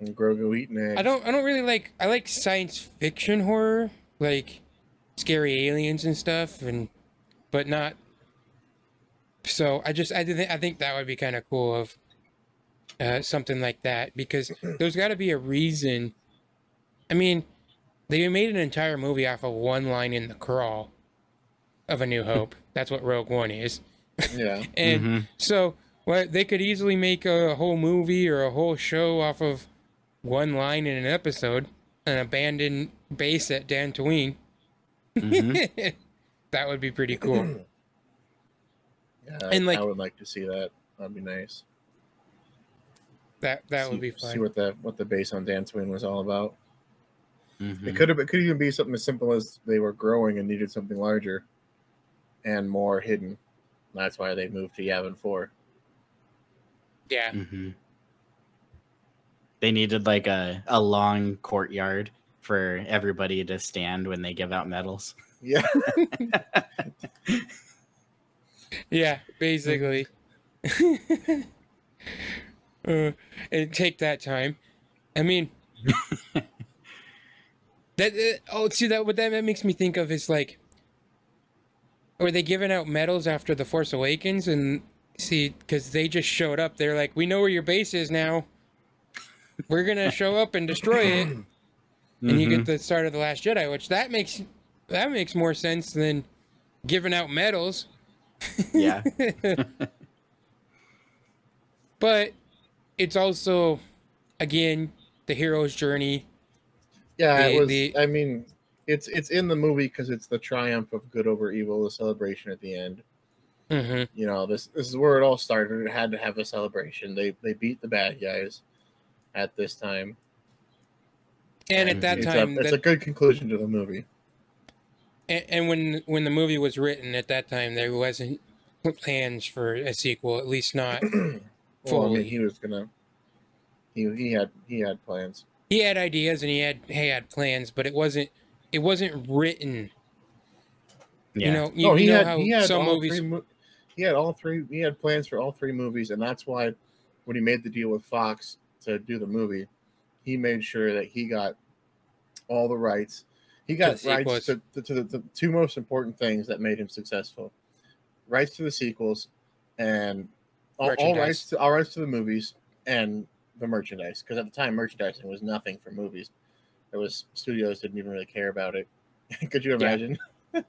and Grogu eating eggs. I don't I don't really like I like science fiction horror, like scary aliens and stuff and but not so I just I did I think that would be kind of cool of uh, something like that because there's got to be a reason. I mean, they made an entire movie off of one line in the crawl of A New Hope. That's what Rogue One is. Yeah. And Mhm. so, well, they could easily make a whole movie or a whole show off of one line in an episode, an abandoned base at Dantooine. Mhm. that would be pretty cool. Yeah, And, like- I would like to see that. That'd be nice. That that see, would be fun. See what the what the base on Dantooine was all about. Mhm. It could have. It could even be something as simple as they were growing and needed something larger, and more hidden. That's why they moved to Yavin Four. Yeah, Mhm. They needed like a, a long courtyard for everybody to stand when they give out medals. Yeah. yeah, basically. uh, and take that time. I mean, that uh, oh, see that what that makes me think of is like, were they giving out medals after the Force Awakens and see because they just showed up. They're like, we know where your base is now. We're gonna show up and destroy it, and you Mhm. get the start of the Last Jedi, which that makes that makes more sense than giving out medals. yeah. but it's also again the hero's journey Yeah, The- it was. the- I mean, it's it's in the movie because it's the triumph of good over evil, the celebration at the end. hmm You know, this this is where it all started. It had to have a celebration. They they beat the bad guys at this time. and at that it's time a, it's that- a good conclusion to the movie. and, and when when the movie was written at that time there wasn't plans for a sequel at least not Well, I mean, he was gonna. He he had he had plans. He had ideas and he had he had plans, but it wasn't it wasn't written. Yeah. You know, you, oh, he you know had how he had some all movies. three. mo- He had all three. He had plans for all three movies, and that's why when he made the deal with Fox to do the movie, he made sure that he got all the rights. He got the rights to, to, to the, the two most important things that made him successful: rights to the sequels, and all, all rights to all rights to the movies and the merchandise. Because at the time, merchandising was nothing for movies. There was studios didn't even really care about it. Could you imagine?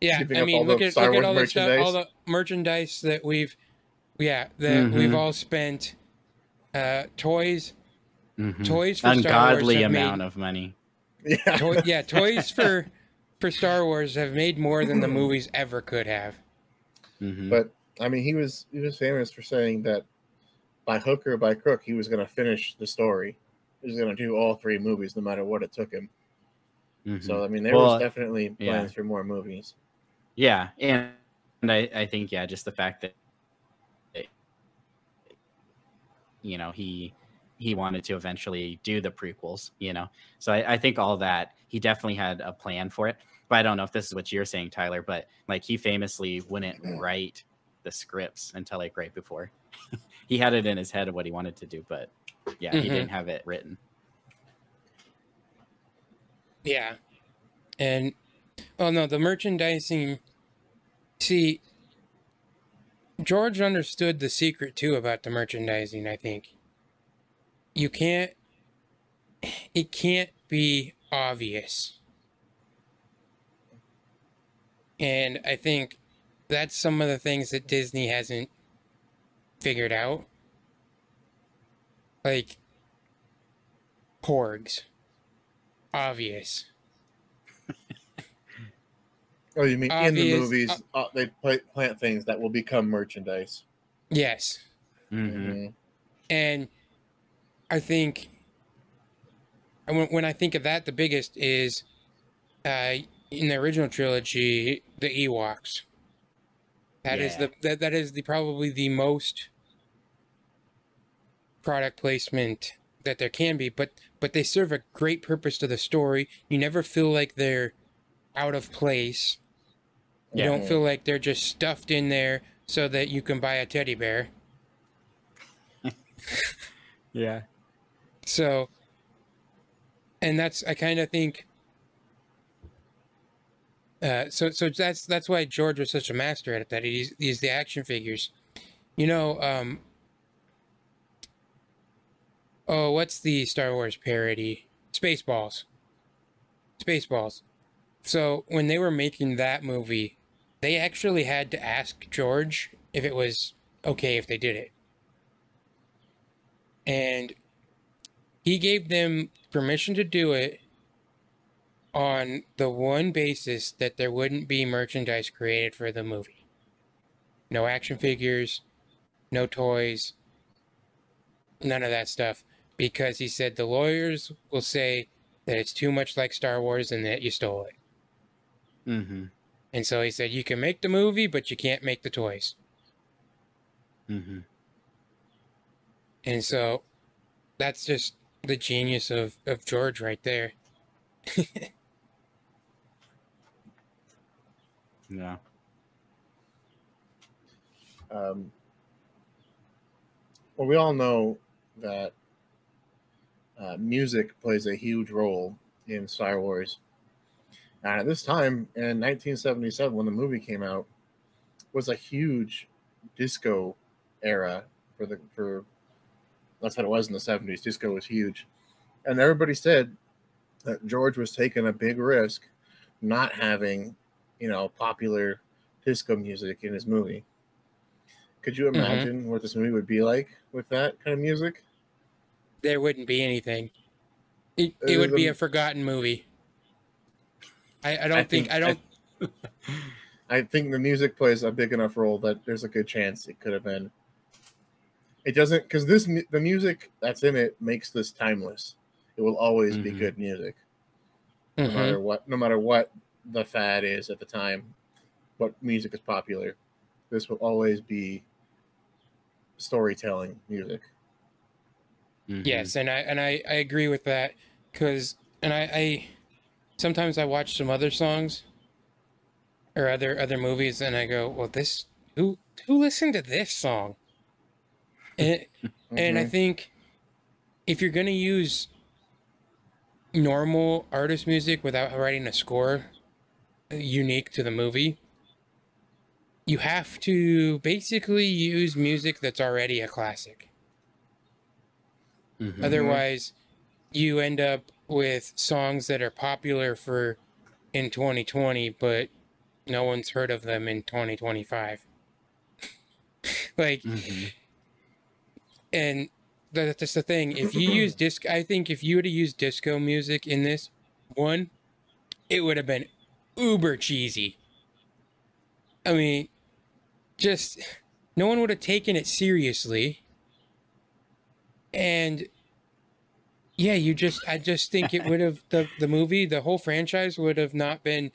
Yeah, keeping I mean, all look at Star look at all the stuff, all the merchandise that we've, yeah, that we've Mhm. all spent. Uh, toys, Mhm. toys for Star Wars Ungodly amount made, of money. Yeah. toy, yeah, toys for for Star Wars have made more than the movies ever could have. Mhm. But I mean, he was he was famous for saying that by hook or by crook, he was going to finish the story. He was going to do all three movies, no matter what it took him. Mhm. So I mean, there Well, was definitely yeah. plans for more movies. Yeah, and, and I, I think yeah, just the fact that you know he he wanted to eventually do the prequels, you know. So I, I think all that he definitely had a plan for it. But I don't know if this is what you're saying, Tyler. But like he famously wouldn't write the scripts until like right before. he had it in his head of what he wanted to do, but yeah, he Mhm. didn't have it written. Yeah, and oh no, the merchandising. See, George understood the secret too about the merchandising. I think you can't. It can't be obvious, and I think that's some of the things that Disney hasn't figured out, like porgs. Obvious. Oh, you mean in the movies uh, they pla- plant things that will become merchandise? Yes. Mhm. Mhm. And I think when, when I think of that, the biggest is uh, in the original trilogy, the Ewoks. That is Yeah. the that, that is the probably the most product placement that there can be, but but they serve a great purpose to the story. You never feel like they're out of place. You Yeah. don't feel like they're just stuffed in there so that you can buy a teddy bear. Yeah. So, and that's I kind of think. Uh, so so that's that's why George was such a master at it. That he's he's the action figures, you know. Um. Oh, what's the Star Wars parody? Spaceballs. Spaceballs. So when they were making that movie, they actually had to ask George if it was okay if they did it. And he gave them permission to do it on the one basis that there wouldn't be merchandise created for the movie. No action figures, no toys, none of that stuff. Because he said the lawyers will say that it's too much like Star Wars and that you stole it. Mm-hmm. And so he said, you can make the movie, but you can't make the toys. Mm-hmm. And so that's just the genius of, of George right there. Yeah. Um, well, we all know that uh, music plays a huge role in Star Wars. And at this time, in 1977, when the movie came out, was a huge disco era for the for. That's what it was in the 70s. Disco was huge, and everybody said that George was taking a big risk, not having, you know, popular disco music in his movie. Could you Mhm. imagine what this movie would be like with that kind of music? There wouldn't be anything. It, it would be a forgotten movie. I, I don't think, I don't I think the music plays a big enough role that there's a good chance it could have been. It doesn't because this the music that's in it makes this timeless. It will always be Mhm. good music, no Mhm. matter what. No matter what the fad is at the time, what music is popular, this will always be storytelling music. Mhm. Yes, and I and I, I agree with that because and I, I sometimes I watch some other songs or other other movies and I go, well, this who who listened to this song? And and I Mhm. think if you're gonna use normal artist music without writing a score unique to the movie, you have to basically use music that's already a classic. Mhm. Otherwise, you end up with songs that are popular for in 2020, but no one's heard of them in 2025. like, Mhm. and that- that's the thing. If you use disc, I think if you were to use disco music in this one, it would have been uber cheesy. I mean, just no one would have taken it seriously. And yeah, you just I just think it would have the the movie, the whole franchise would have not been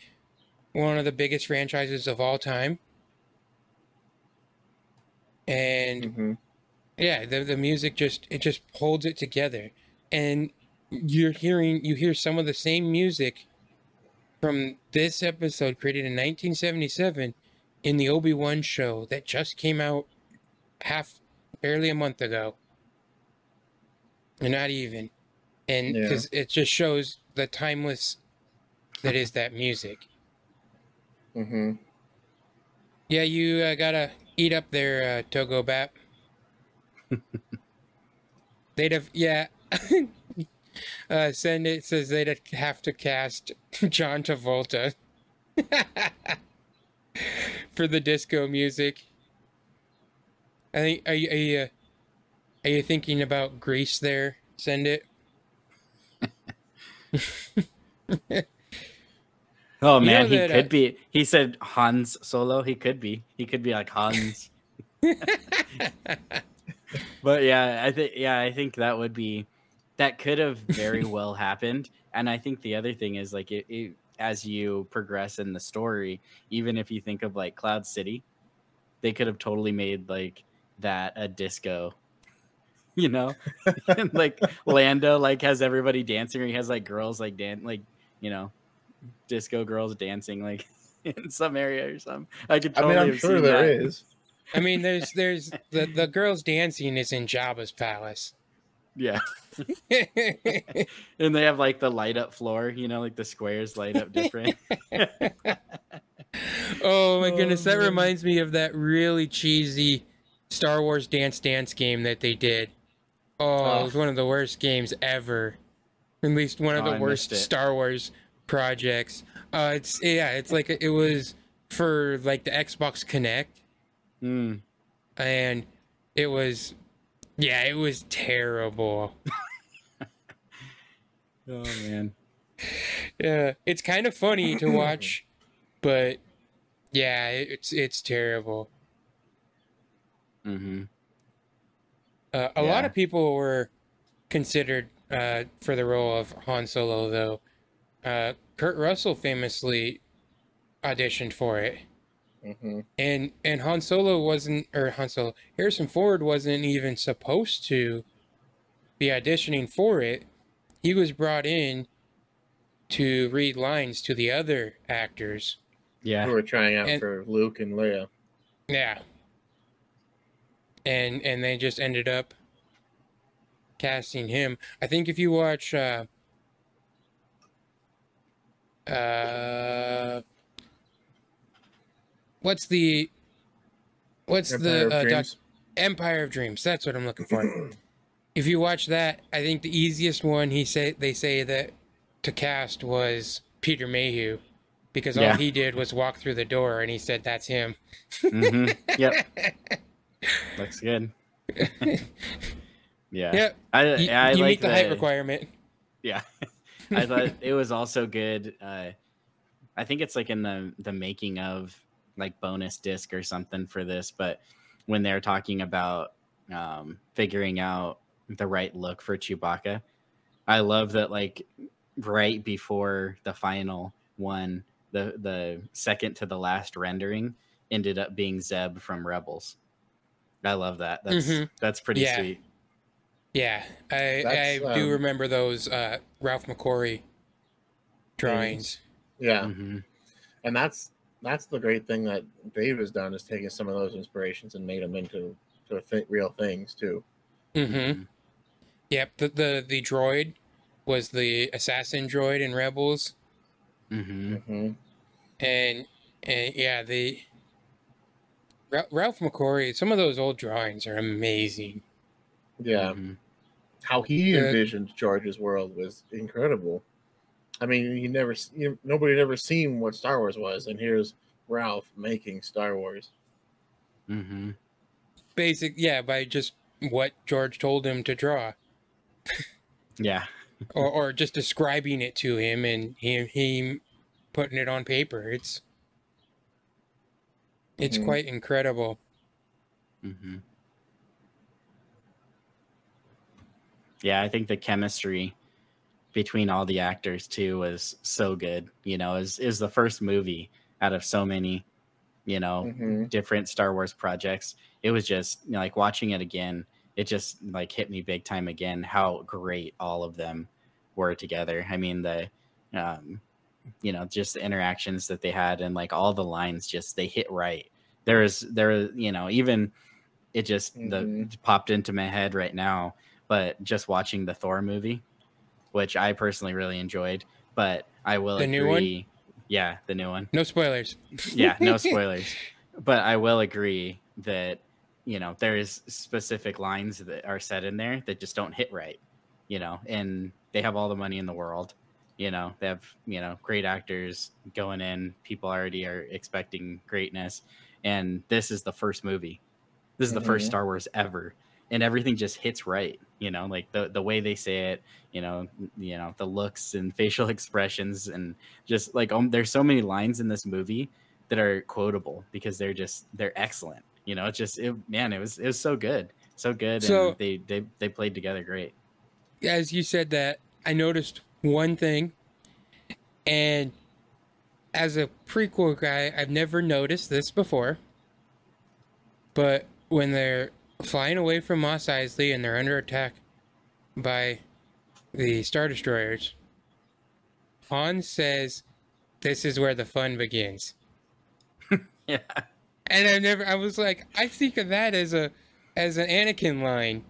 one of the biggest franchises of all time. And Mhm. yeah, the the music just it just holds it together. And you're hearing you hear some of the same music from this episode created in 1977 in the Obi-Wan show that just came out half barely a month ago. And not even. And Yeah. cuz it just shows the timeless that is that music. Mm-hmm. Yeah, you uh, got to eat up there uh, Togo Bap. They'd have, yeah. uh, send it says they'd have to cast John Travolta for the disco music. I think are you are you, uh, are you thinking about Grease there? Send it. Oh You know man, he that, uh, could be. He said Hans Solo. He could be. He could be like Hans. but yeah, I think yeah, I think that would be that could have very well happened. And I think the other thing is like it, it as you progress in the story, even if you think of like Cloud City, they could have totally made like that a disco. You know, And, like Lando like has everybody dancing, or he has like girls like dan like you know, disco girls dancing like in some area or something. I could totally. I mean, I'm sure seen there that. is. I mean, there's there's the the girls dancing is in Jabba's palace. Yeah, and they have like the light up floor. You know, like the squares light up different. oh my goodness, that reminds me of that really cheesy Star Wars Dance Dance game that they did. Oh, it was one of the worst games ever. At least one of Oh, the I worst. Star Wars projects. Uh, it's yeah, it's like it was for like the Xbox Kinect, Mm. and it was yeah, it was terrible. Oh man. Yeah, it's kind of funny to watch, but yeah, it's it's terrible. Mm-hmm. Uh, a lot of people were considered uh, for the role of Han Solo, though. Uh, Kurt Russell famously auditioned for it, hmm and and Han Solo wasn't, or Han Solo, Harrison Ford wasn't even supposed to be auditioning for it. He was brought in to read lines to the other actors. Yeah. We were trying out And- for Luke and Leia. Yeah. And and they just ended up casting him. I think if you watch uh uh what's the what's Empire of the uh, doc- Empire of Dreams. That's what I'm looking for. if you watch that, I think the easiest one he say they say that to cast was Peter Mayhew because Yeah. all he did was walk through the door and he said that's him. hmm Yep. Looks good. yeah. Yep. I, You, I you like meet the, the height requirement. Yeah. I thought it was also good. Uh, I think it's like in the the making of like bonus disc or something for this, but when they're talking about um, figuring out the right look for Chewbacca, I love that like right before the final one, the the second to the last rendering ended up being Zeb from Rebels. I love that. That's Mhm. that's pretty Yeah. sweet. Yeah, I That's, I do um, remember those uh, Ralph McQuarrie drawings. Yeah, hmm and that's that's the great thing that Dave has done is taken some of those inspirations and made them into to th- real things too. Mm-hmm. Yep. The, the the droid was the assassin droid in Rebels, hmm hmm and and yeah, the Ra- Ralph McQuarrie. Some of those old drawings are amazing. Yeah, Mhm. how he Yeah. envisioned George's world was incredible. I mean, you never, you, nobody had ever seen what Star Wars was, and here's Ralph making Star Wars. hmm Basic, yeah, by just what George told him to draw, Yeah. or or just describing it to him, and him him putting it on paper. It's it's Mhm. quite incredible. hmm Yeah, I think the chemistry between all the actors too was so good. You know, is is the first movie out of so many, you know, hmm different Star Wars projects. It was just you know, like watching it again. It just like hit me big time again. How great all of them were together. I mean the, um, you know, just the interactions that they had and like all the lines just they hit right. There is there you know even it just the Mhm. popped into my head right now. But just watching the Thor movie, which I personally really enjoyed, but I will The agree. new one? Yeah, the new one No spoilers. yeah no spoilers but i will agree that you know there is specific lines that are said in there that just don't hit right you know and they have all the money in the world you know they have you know great actors going in people already are expecting greatness and this is the first movie this is the first Mhm. star wars ever and everything just hits right you know like the the way they say it you know you know the looks and facial expressions and just like um, there's so many lines in this movie that are quotable because they're just they're excellent. You know, it's just it, man, it was it was so good, so good, So- and they they they played together great. as you said that, I noticed one thing, and as a prequel guy, I've never noticed this before. But when they're flying away from Mos Eisley and they're under attack by the Star Destroyers, Han says, "This is where the fun begins." Yeah, And I never, I was like, I think of that as a, as an Anakin line.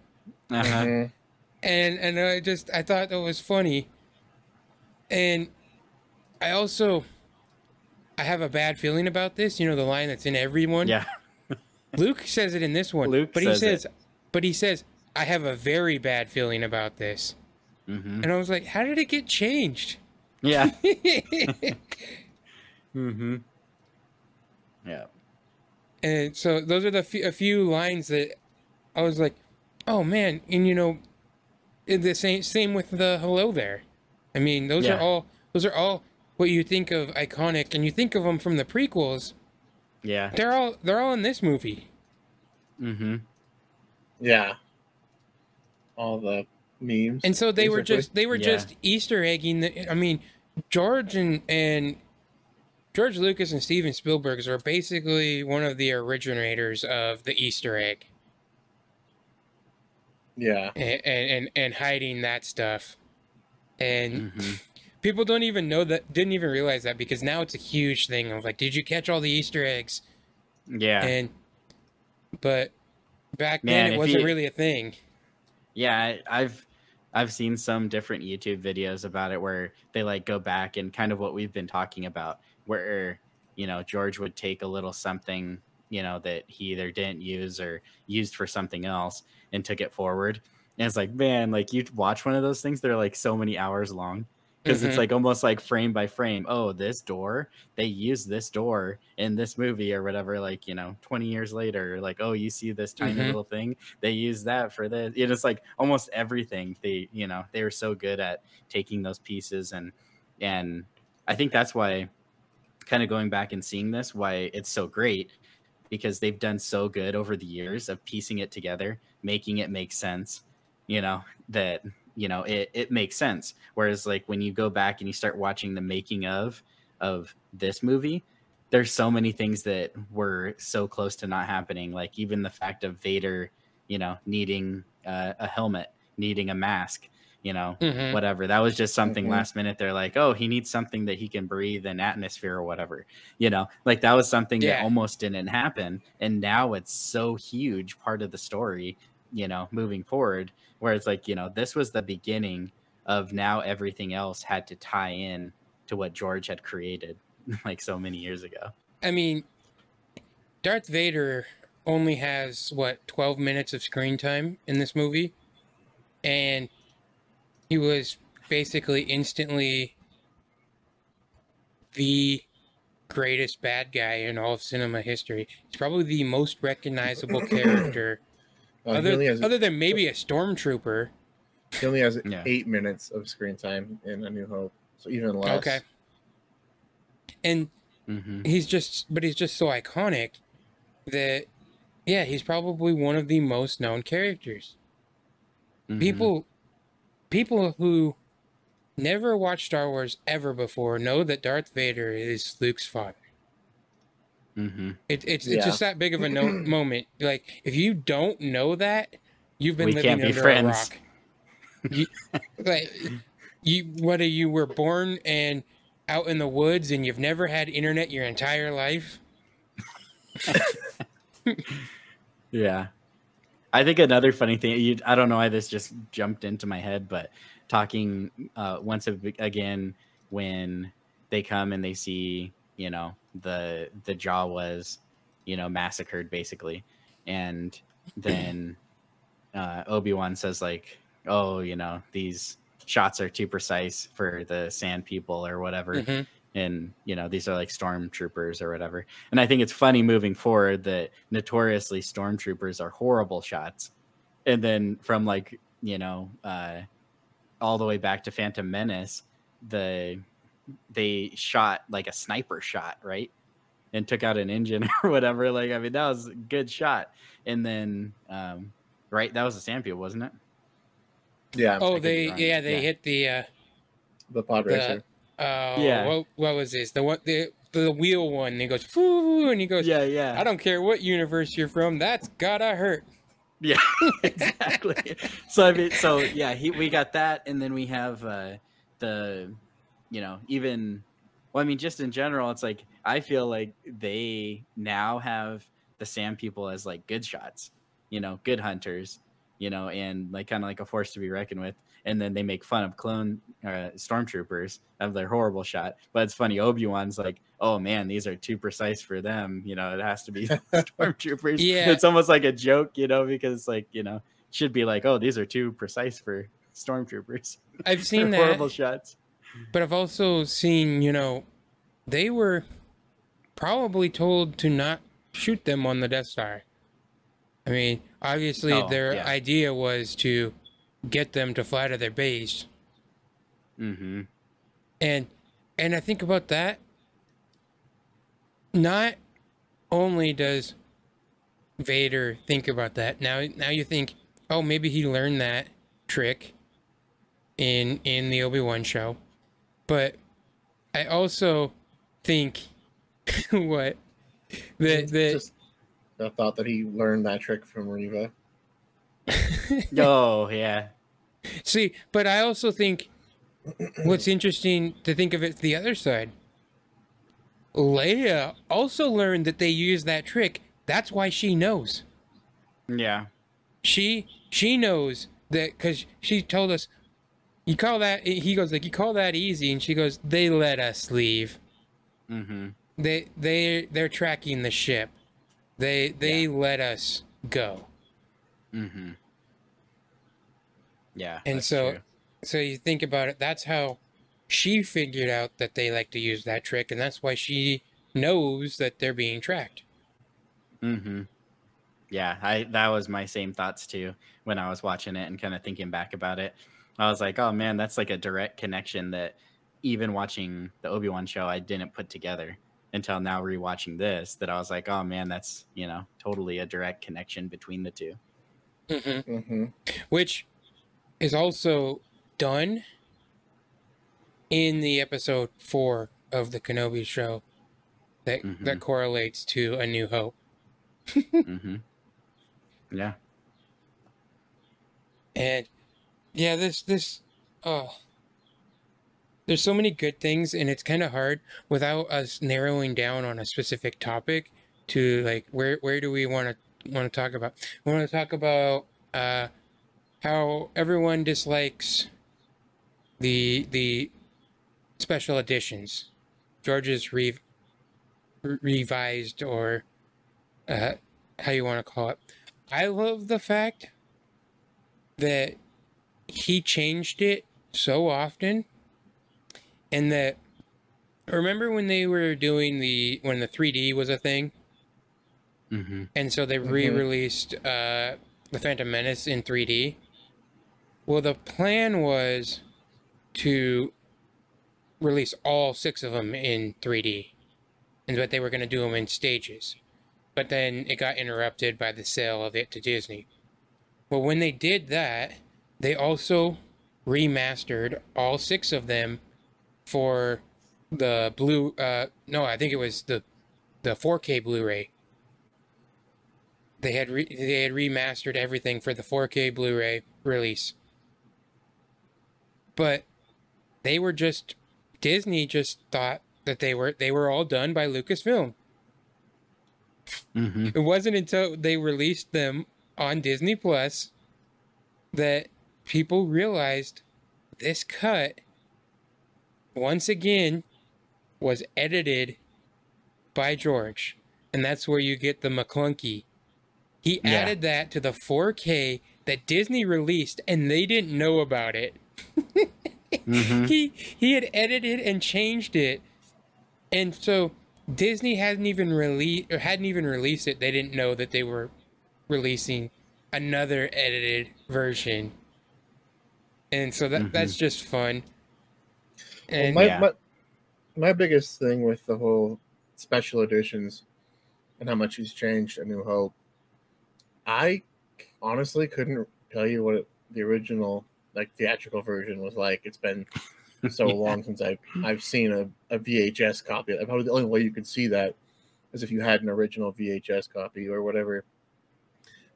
uh-huh. Mhm. and and I just I thought that was funny, and I also I have a bad feeling about this. You know the line that's in everyone. yeah, Luke says it in this one. Luke but says he it. says, but he says I have a very bad feeling about this, hmm and I was like, how did it get changed? yeah, Mm hmm yeah, and so those are the f- a few lines that I was like, oh man, and you know, the same same with the hello there. I mean, those Yeah. are all those are all what you think of iconic, and you think of them from the prequels. Yeah, They're all they're all in this movie. Mm hmm Yeah. All the memes. And so they were just they were Yeah. just Easter egging. The, I mean, George and and George Lucas and Steven Spielberg are basically one of the originators of the Easter egg Yeah. and and, and hiding that stuff. And hmm people don't even know that didn't even realize that because now it's a huge thing of like, did you catch all the Easter eggs? yeah, And but back Man, then it wasn't you- really a thing. yeah. I've I've seen some different YouTube videos about it where they like go back and kind of what we've been talking about, where you know George would take a little something you know that he either didn't use or used for something else and took it forward. And it's like, man, like you watch one of those things, they're like so many hours long because Mhm. it's like almost like frame by frame. Oh, this door, they use this door in this movie or whatever. Like you know, twenty years later, like oh, you see this tiny Mhm. little thing, they use that for this. It is like almost everything. They you know they were so good at taking those pieces and and I think that's why kind of going back and seeing this why it's so great because they've done so good over the years of piecing it together making it make sense you know that you know it, it makes sense. Whereas like when you go back and you start watching the making of of this movie there's so many things that were so close to not happening like even the fact of vader you know needing uh, a helmet needing a mask you know Mhm. whatever. That was just something Mhm. last minute they're like oh he needs something that he can breathe in atmosphere or whatever you know? Like that was something that almost didn't happen. And now it's so huge part of the story you know moving forward where it's like you know this was the beginning of now everything else had to tie in to what george had created like so many years ago I mean, Darth Vader only has what 12 minutes of screen time in this movie and he was basically instantly the greatest bad guy in all of cinema history. He's probably the most recognizable character He, other, has, other than maybe a stormtrooper. he only has Yeah. eight minutes of screen time in A New Hope, so even less. Okay. And hmm he's just but he's just so iconic that yeah, he's probably one of the most known characters. Mm-hmm. people people who never watched Star Wars ever before know that Darth Vader is Luke's father. Hmm It, it's Yeah. it's just that big of a no- moment. Like if you don't know that, you've been We living can't be under friends. a rock. You, like you whether you were born and out in the woods and you've never had internet your entire life. Yeah. I think another funny thing, you, I don't know why this just jumped into my head, but talking uh, once again when they come and they see, you know, the the Jawas, you know, massacred basically, and then uh, Obi Wan says like, "Oh, you know, these shots are too precise for the Sand People or whatever." Mhm. and you know these are like stormtroopers or whatever and i think it's funny moving forward that notoriously stormtroopers are horrible shots and then from like you know uh all the way back to phantom menace the they shot like a sniper shot right and took out an engine or whatever like i mean that was a good shot and then um right that was a sand people wasn't it Yeah, Oh, could be they yeah they Yeah. hit the uh, the pod the- racer. uh Yeah. what what was this the one the the wheel one and he goes Foo, and he goes yeah yeah I don't care what universe you're from that's gotta hurt. Yeah, exactly. so I mean, so yeah, he we got that, and then we have uh, the, you know, even, well, I mean, just in general, it's like I feel like they now have the Sand People as like good shots, you know, good hunters, you know, and like kind of like a force to be reckoned with. And then they make fun of clone uh, stormtroopers of their horrible shot. But it's funny, Obi Wan's like, "Oh man, these are too precise for them. You know, it has to be stormtroopers." Yeah. it's almost like a joke, you know, because like you know, should be like, "Oh, these are too precise for stormtroopers." I've seen that, horrible shots. But I've also seen you know they were probably told to not shoot them on the Death Star. I mean, obviously Oh, their yeah. idea was to get them to fly to their base, Mm-hmm. and and I think about that. Not only does Vader think about that now, now you think, oh, maybe he learned that trick in in the Obi Wan show, but I also think what that that Just the thought that he learned that trick from Reva. Oh yeah. See, but I also think what's interesting to think of it the other side. Leia also learned that they use that trick. That's why she knows. Yeah. She she knows that because she told us. You call that? He goes like you call that easy, and she goes, "They let us leave. Mm-hmm. They they they're tracking the ship. They they let us go." Mm-hmm. Yeah. And so- true. So you think about it, that's how she figured out that they like to use that trick, and that's why she knows that they're being tracked. Mm-hmm. Yeah, I that was my same thoughts too when I was watching it and kind of thinking back about it. I was like, oh man, that's like a direct connection that even watching the Obi Wan show, I didn't put together until now rewatching this. That I was like, oh man, that's you know totally a direct connection between the two. hmm hmm Which is also done in the episode four of the Kenobi show that that Mhm. correlates to A New Hope. mm-hmm. Yeah. And yeah, this this oh there's so many good things and it's kind of hard without us narrowing down on a specific topic to like where where do we want to want to talk about? We want to talk about uh how everyone dislikes the the special editions. George's re- revised or uh how you want to call it. I love the fact that he changed it so often and that remember when they were doing the when the 3D was a thing Mm-hmm. and so they Mhm. re-released uh the Phantom Menace in 3D well the plan was to release all six of them in 3D and that they were going to do them in stages but then it got interrupted by the sale of it to Disney well when they did that they also remastered all six of them for the blue uh no i think it was the the 4k blu-ray. They had re- they had remastered everything for the 4k blu-ray release. But they were just disney just thought that they were they were all done by lucasfilm. Mm-hmm. it wasn't until they released them on Disney Plus that people realized this cut once again was edited by George. And that's where you get the Maclunkey. He Yeah. added that to the 4K that Disney released and they didn't know about it. Mm-hmm. He he had edited and changed it. And so Disney hadn't even released or hadn't even released it. They didn't know that they were releasing another edited version. And so that Mhm. that's just fun. Well, And my, Yeah. my my biggest thing with the whole special editions and how much he's changed A New Hope, I honestly couldn't tell you what it, the original like theatrical version was like. It's been so Yeah. long since I've I've seen a, a VHS copy. Probably the only way you could see that is if you had an original VHS copy or whatever.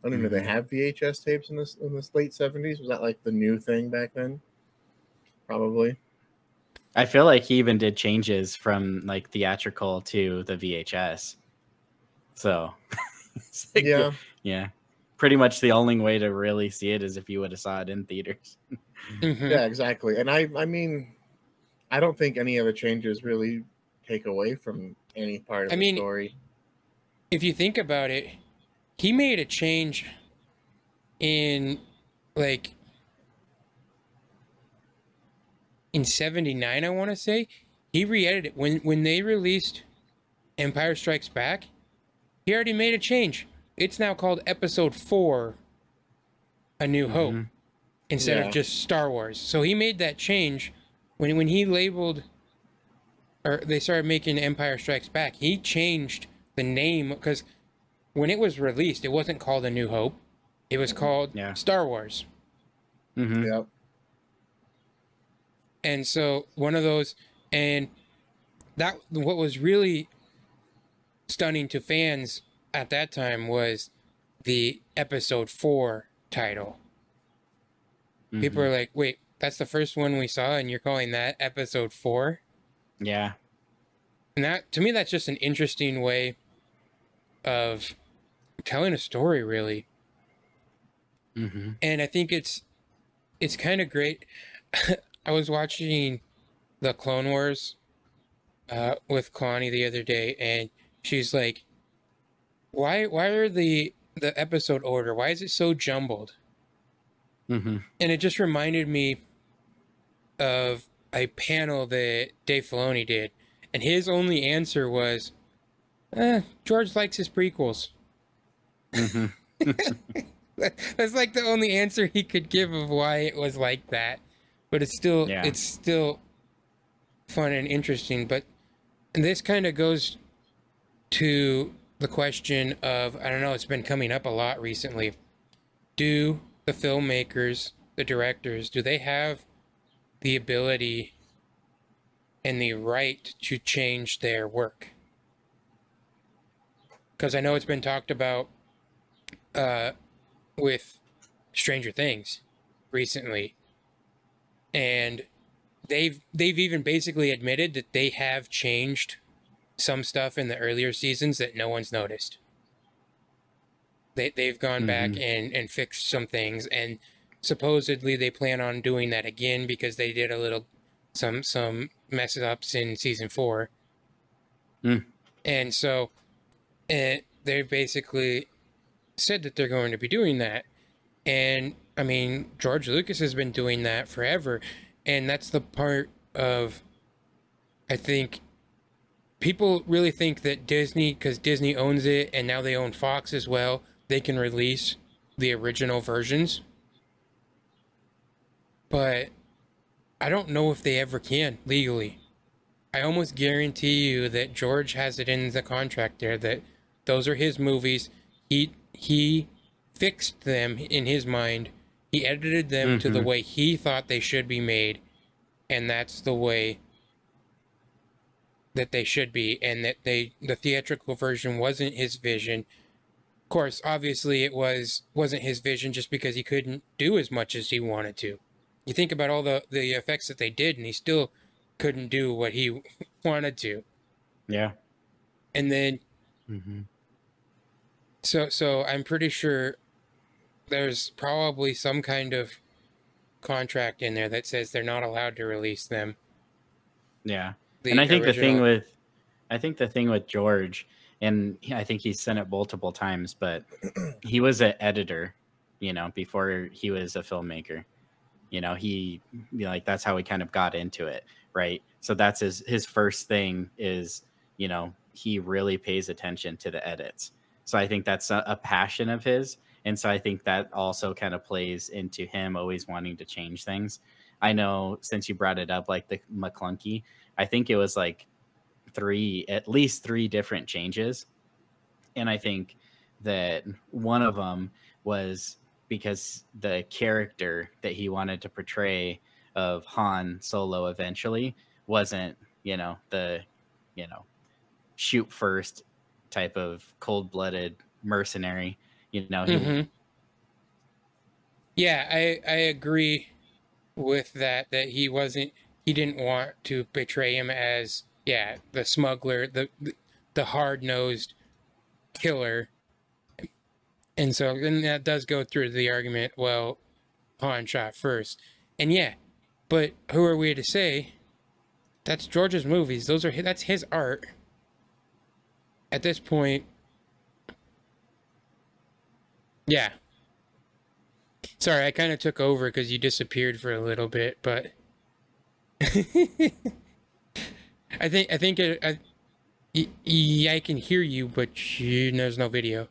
I don't even know they have VHS tapes in this in this late seventies. Was that like the new thing back then? Probably. I feel like he even did changes from like theatrical to the VHS. So, like, Yeah. yeah, pretty much the only way to really see it is if you would have saw it in theaters. Mhm. Yeah, exactly. And I I mean I don't think any of the changes really take away from any part of I the mean, story. if you think about it, he made a change in like in 79 I want to say. He re-edited it when when they released Empire Strikes Back. He already made a change. It's now called Episode 4 A New Hope Mhm. instead Yeah. of just Star Wars. So he made that change when when he labeled or they started making Empire Strikes Back. He changed the name because when it was released, it wasn't called A New Hope. It was called Yeah. Star Wars. Mhm. Yep. And so one of those and that what was really stunning to fans at that time was the episode 4 title. People Mhm. are like, "Wait, that's the first one we saw and you're calling that episode 4?" Yeah. And that to me that's just an interesting way of telling a story really. hmm And I think it's it's kind of great. I was watching the Clone Wars uh, with Connie the other day, and she's like, "Why? Why are the the episode order? Why is it so jumbled?" hmm And it just reminded me of a panel that Dave Filoni did, and his only answer was, eh, "George likes his prequels." Hmm That's like the only answer he could give of why it was like that. But it's still Yeah. it's still fun and interesting. But this kind of goes to the question of I don't know, it's been coming up a lot recently. Do the filmmakers, the directors, do they have the ability and the right to change their work? Because I know it's been talked about uh, with Stranger Things recently, and they've they've even basically admitted that they have changed some stuff in the earlier seasons that no one's noticed. They they've gone back Mhm. and and fixed some things and supposedly they plan on doing that again because they did a little some some mess ups in season 4. Hmm. And so and they're basically said that they're going to be doing that. And I mean, George Lucas has been doing that forever. And that's the part of, I think, people really think that Disney, because Disney owns it and now they own Fox as well, they can release the original versions. But I don't know if they ever can legally. I almost guarantee you that George has it in the contract there that those are his movies. He he fixed them in his mind. He edited them to the Mhm. way he thought they should be made, and that's the way that they should be. And that they the theatrical version wasn't his vision. Of course, obviously, it was wasn't his vision just because he couldn't do as much as he wanted to. You think about all the the effects that they did, and he still couldn't do what he wanted to. Yeah. And then hmm So so I'm pretty sure there's probably some kind of contract in there that says they're not allowed to release them. Yeah. The and I think the thing with, I think the thing with George, and I think he's said it multiple times, but he was an editor, you know, before he was a filmmaker. You know, he you know, like that's how he kind of got into it, right? So that's his his first thing is, you know, he really pays attention to the edits. So I think that's a, a passion of his, and so I think that also kind of plays into him always wanting to change things. I know since you brought it up, like the Maclunkey, I think it was like three, at least three different changes. And I think that one of them was because the character that he wanted to portray of Han Solo eventually wasn't, you know, the, you know, shoot first type of cold blooded mercenary. You know, he, Mhm. Yeah, I I agree with that that he wasn't he didn't want to portray him as yeah, the smuggler, the the hard-nosed killer. And so then that does go through the argument, well, Han shot first. And yeah, but who are we to say that's George's movies. Those are hi- that's his art. At this point, yeah. Sorry, I kind of took over because you disappeared for a little bit, but I think I think it, I, y- y- I can hear you, but you, there's no video.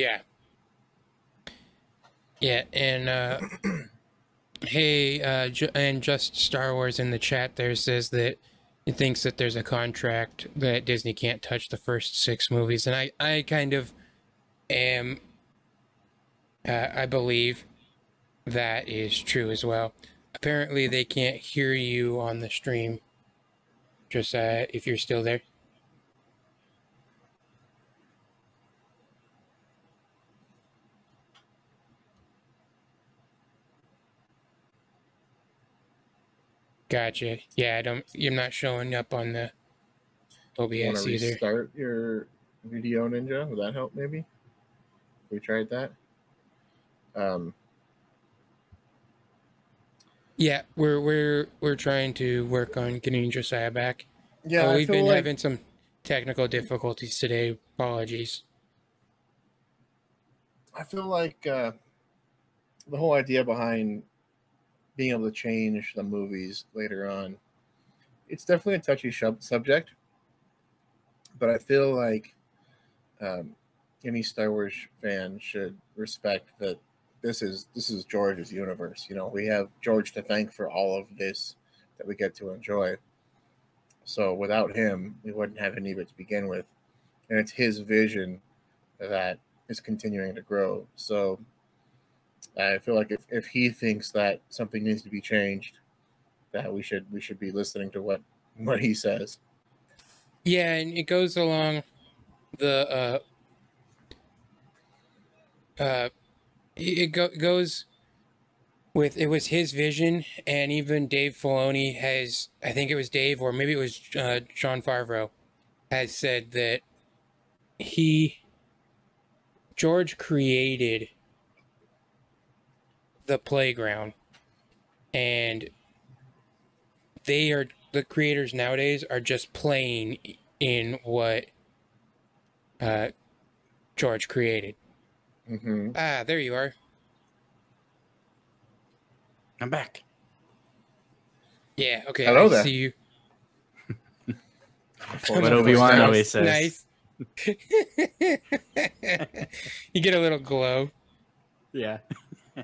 Yeah. Yeah, and uh hey, uh ju- and just Star Wars in the chat there says that he thinks that there's a contract that Disney can't touch the first 6 movies and I I kind of am uh, I believe that is true as well. Apparently they can't hear you on the stream. Just if you're still there. Gotcha. Yeah, I don't. You're not showing up on the Want OBS to either. restart your video ninja? Would that help maybe? We tried that. Um, Yeah, we're we're we're trying to work on getting Josiah back. yeah, But we've been like having some technical difficulties today. Apologies. I feel like uh, the whole idea behind being able to change the movies later on, it's definitely a touchy shub- subject. But I feel like um, any Star Wars fan should respect that this is this is George's universe. You know, we have George to thank for all of this that we get to enjoy. So without him, we wouldn't have any of it to begin with, and it's his vision that is continuing to grow. So I feel like if, if he thinks that something needs to be changed, that we should we should be listening to what what he says. Yeah, and it goes along the uh uh it go, goes with it was his vision and even Dave Filoni has I think it was Dave or maybe it was uh, Jon Favreau has said that he George created the playground and they are the creators nowadays are just playing in what uh, George created. Mm-hmm. Ah, there you are. I'm back. Yeah, okay. Hello I there. see you. What Obi Wan Nice. always says. Nice. you get a little glow. Yeah.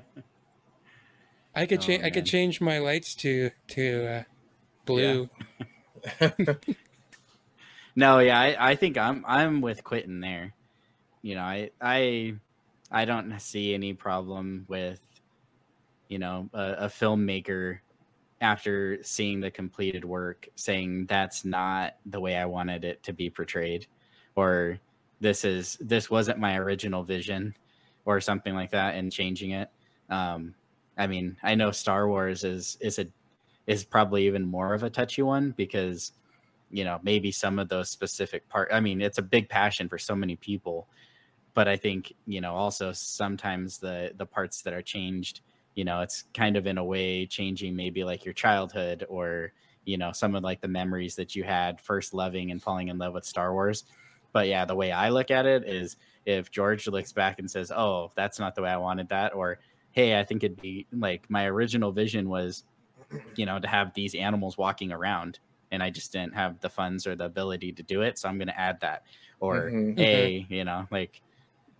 I could Oh, change. I could change my lights to to uh, blue. No, yeah, I, I think I'm I'm with Quinton there. You know, I I I don't see any problem with you know a, a filmmaker after seeing the completed work saying that's not the way I wanted it to be portrayed, or this is this wasn't my original vision, or something like that, and changing it. Um, I mean, I know Star Wars is is a is probably even more of a touchy one because you know maybe some of those specific part i mean it's a big passion for so many people but i think you know also sometimes the the parts that are changed you know it's kind of in a way changing maybe like your childhood or you know some of like the memories that you had first loving and falling in love with star wars. But yeah the way i look at it is if george looks back and says oh that's not the way i wanted that or hey i think it'd be like my original vision was you know to have these animals walking around and I just didn't have the funds or the ability to do it. So I'm going to add that. Or, Mhm. a, you know, like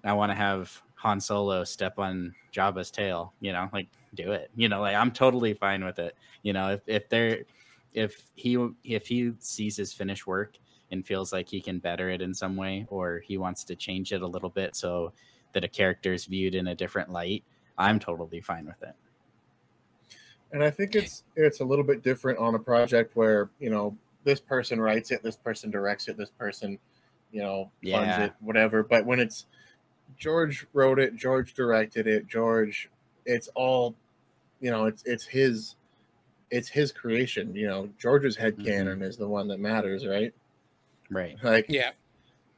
I want to have Han Solo step on Jabba's tail, you know, like do it. You know, like I'm totally fine with it. You know, if, if they're, if he, if he sees his finished work and feels like he can better it in some way, or he wants to change it a little bit so that a character is viewed in a different light, I'm totally fine with it. And I think it's it's a little bit different on a project where you know this person writes it, this person directs it, this person, you know, funds Yeah. it, whatever. But when it's George wrote it, George directed it, George, it's all, you know, it's it's his, it's his creation. You know, George's head Mhm. canon is the one that matters, right? Right. Like Yeah.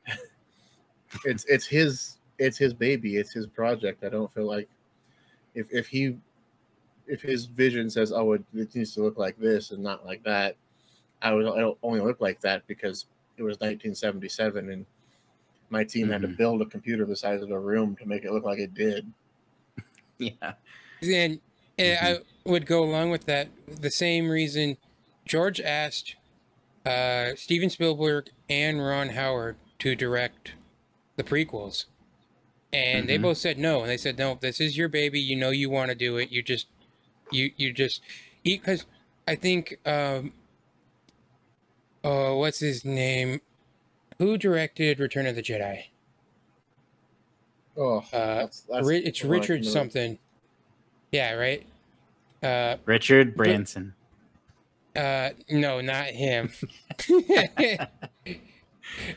it's it's his it's his baby it's his project i don't feel like if if he if his vision says oh it, it needs to look like this and not like that i would it'll only look like that because it was 1977 and my team had to Mhm. build a computer the size of a room to make it look like it did Yeah. And, and I would go along with that. The same reason George asked uh, Steven Spielberg and Ron Howard to direct the prequels. And they Mhm. both said no. And they said, no, this is your baby. You know you want to do it. You just, you, you just eat. Because I think, um, oh, what's his name? Who directed Return of the Jedi? oh Uh, that's, that's Ri- it's the one I Richard can something. Yeah, right? Uh, Richard Branson. Uh, no, not him.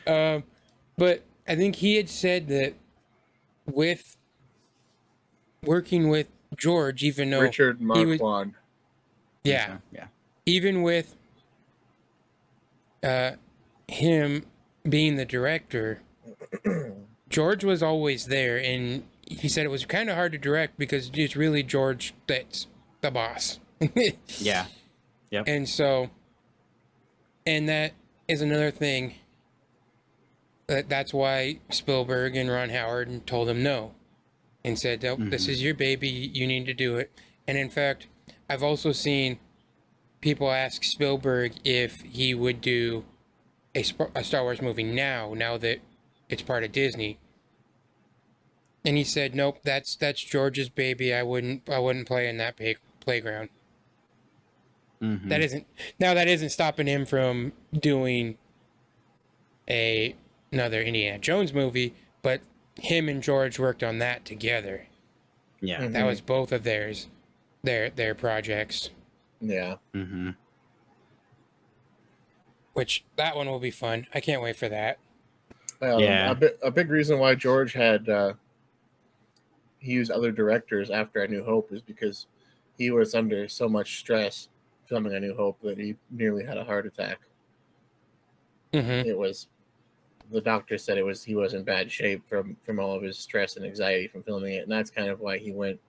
um, but I think he had said that with working with George, even though, richard he was- marquand yeah, Yeah. even with uh, him being the director, George was always there, and he said it was kind of hard to direct because it's really George that's the boss. Yeah. Yep. And so, and that is another thing. That that's why Spielberg and Ron Howard told him no, and said, "Nope, this Mhm. is your baby. You need to do it." And in fact, I've also seen people ask Spielberg if he would do a, a Star Wars movie now, now that it's part of Disney. And he said, "Nope, that's that's George's baby. I wouldn't I wouldn't play in that pay- playground." Mhm. That isn't now that isn't stopping him from doing a another Indiana Jones movie, but him and George worked on that together. Yeah. Mhm. That was both of theirs, their their projects. Yeah. Mm-hmm. Which that one will be fun. I can't wait for that. Um, Yeah. A, bi- a big reason why George had uh, he used other directors after A New Hope is because he was under so much stress filming A New Hope that he nearly had a heart attack. hmm It was the doctor said it was he was in bad shape from from all of his stress and anxiety from filming it, and that's kind of why he went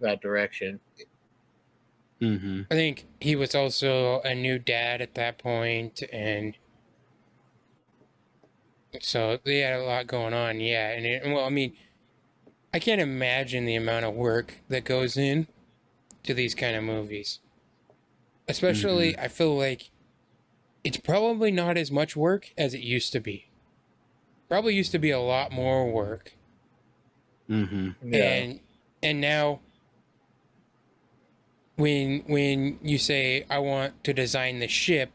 that direction. Mm-hmm. I think he was also a new dad at that point, and so they had a lot going on. Yeah, and it, well, I mean, I can't imagine the amount of work that goes in to these kind of movies. Especially, I feel like it's probably not as much work as it used to be. Probably used to be a lot more work Mm-hmm. Yeah. and and now when when you say i want to design the ship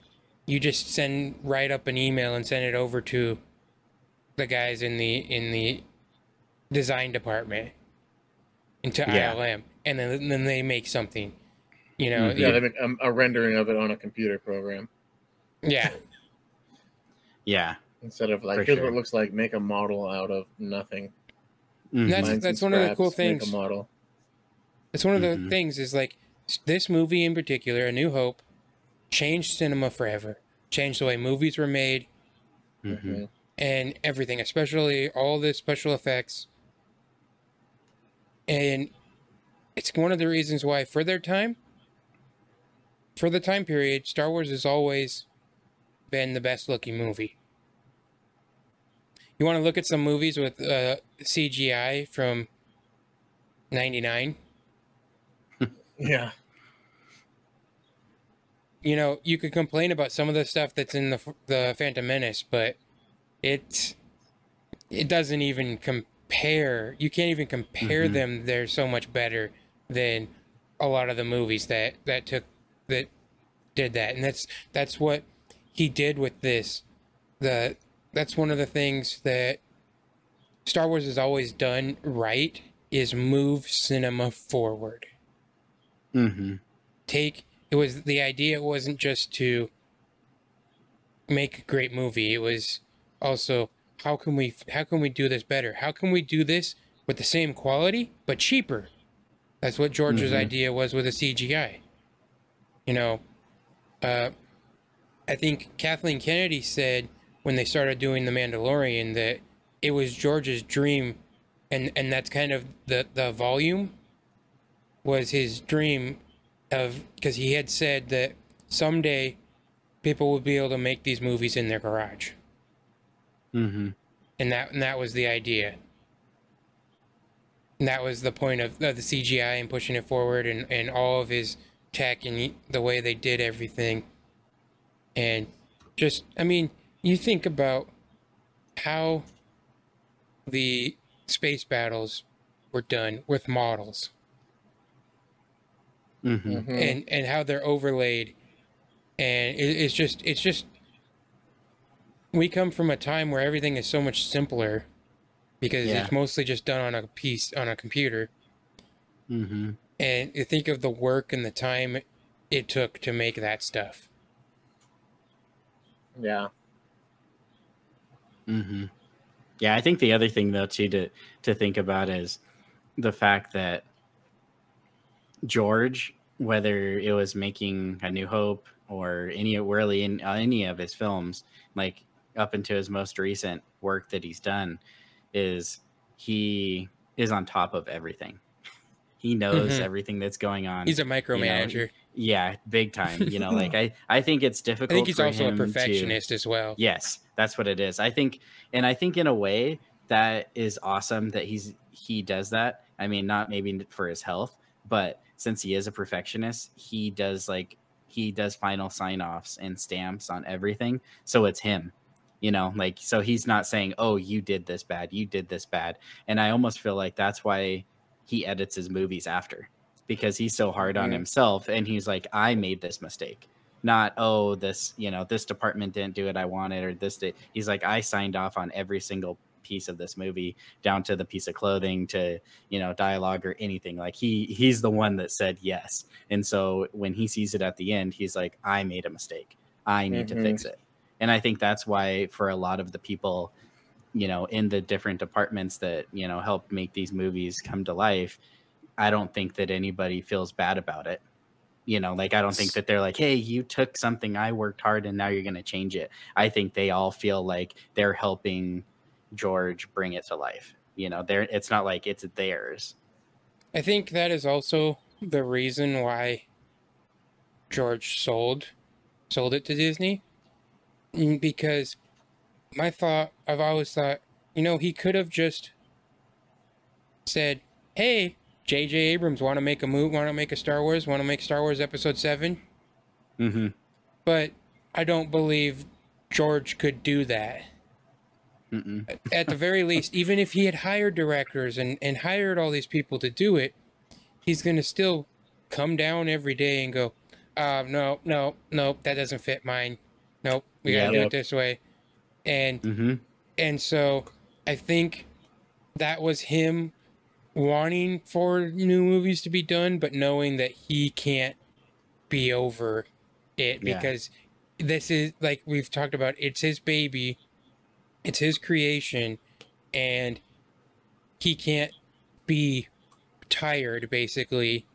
you just send write up an email and send it over to the guys in the in the design department into Yeah. ilm and then then they make something you know Mhm. yeah, they make a, a rendering of it on a computer program yeah Yeah. Instead of like For here's sure. what it looks like. Make a model out of nothing. Mhm. That's- that's one of the cool scraps, make things. A model. It's one of the Mhm. things is like this movie in particular, A New Hope, changed cinema forever. Changed the way movies were made Mhm. Mhm. and everything, especially all the special effects. And it's one of the reasons why, for their time, for the time period, Star Wars has always been the best looking movie. You want to look at some movies with uh, CGI from 99? Yeah. you know, you could complain about some of the stuff that's in the the Phantom Menace, but it it doesn't even compare. You can't even compare Mhm. them. They're so much better than a lot of the movies that that took that did that, and that's that's what he did with this. The that's one of the things that Star Wars has always done right is move cinema forward. Mm-hmm. take it was the idea wasn't just to make a great movie. It was also how can we how can we do this better? How can we do this with the same quality but cheaper? That's what george's Mhm. idea was with the cgi you know uh i think kathleen kennedy said when they started doing the mandalorian that it was george's dream and and that's kind of the the volume was his dream of because he had said that someday people would be able to make these movies in their garage. Mm-hmm. and that and that was the idea. And that was the point of, of the cgi and pushing it forward and and all of his tech and the way they did everything. And just i mean you think about how the space battles were done with models Mm-hmm. Mhm. and and how they're overlaid and it, it's just it's just we come from a time where everything is so much simpler because Yeah. it's mostly just done on a piece on a computer Mm-hmm. and you think of the work and the time it took to make that stuff Yeah. Mm-hmm. Yeah, I think the other thing though too to to think about is the fact that George, whether it was making A New Hope or any really in uh, any of his films, like up into his most recent work that he's done, is he is on top of everything. He knows Mhm. everything that's going on. he's a micromanager yeah, big time. You know, like I I think it's difficult. i think he's also a him to- perfectionist as well Yes, that's what it is. I think, and I think in a way that is awesome that he's he does that. I mean, not maybe for his health, but since he is a perfectionist, he does like he does final sign offs and stamps on everything. So it's him, you know, like so he's not saying, "Oh, you did this bad, you did this bad," and I almost feel like that's why he edits his movies after because he's so hard on himself and he's like, "I made this mistake." not oh this you know this department didn't do what i wanted or this did he's like i signed off on every single piece of this movie down to the piece of clothing to you know dialogue or anything. Like he he's the one that said yes. And so when he sees it at the end he's like i made a mistake. I need Mhm. to fix it. And i think that's why for a lot of the people you know in the different departments that you know help make these movies come to life i don't think that anybody feels bad about it. You know like i don't think that they're like hey you took something i worked hard and now you're going to change it. I think they all feel like they're helping george bring it to life. You know they're it's not like it's theirs. I think that is also the reason why George sold sold it to Disney. Mm, Because my thought I've always thought, you know, he could have just said, "Hey, JJ Abrams want to make a move, want to make a Star Wars, want to make Star Wars episode 7?" mm-hmm. But I don't believe George could do that. At the very least, even if he had hired directors and, and hired all these people to do it, he's going to still come down every day and go, uh, no, no, no, that doesn't fit mine. Nope, we got to do Yep. it this way. And Mm-hmm. and so I think that was him wanting for new movies to be done, but knowing that he can't be over it Yeah. because this is like we've talked about, it's his baby, it's his creation, and he can't be tired basically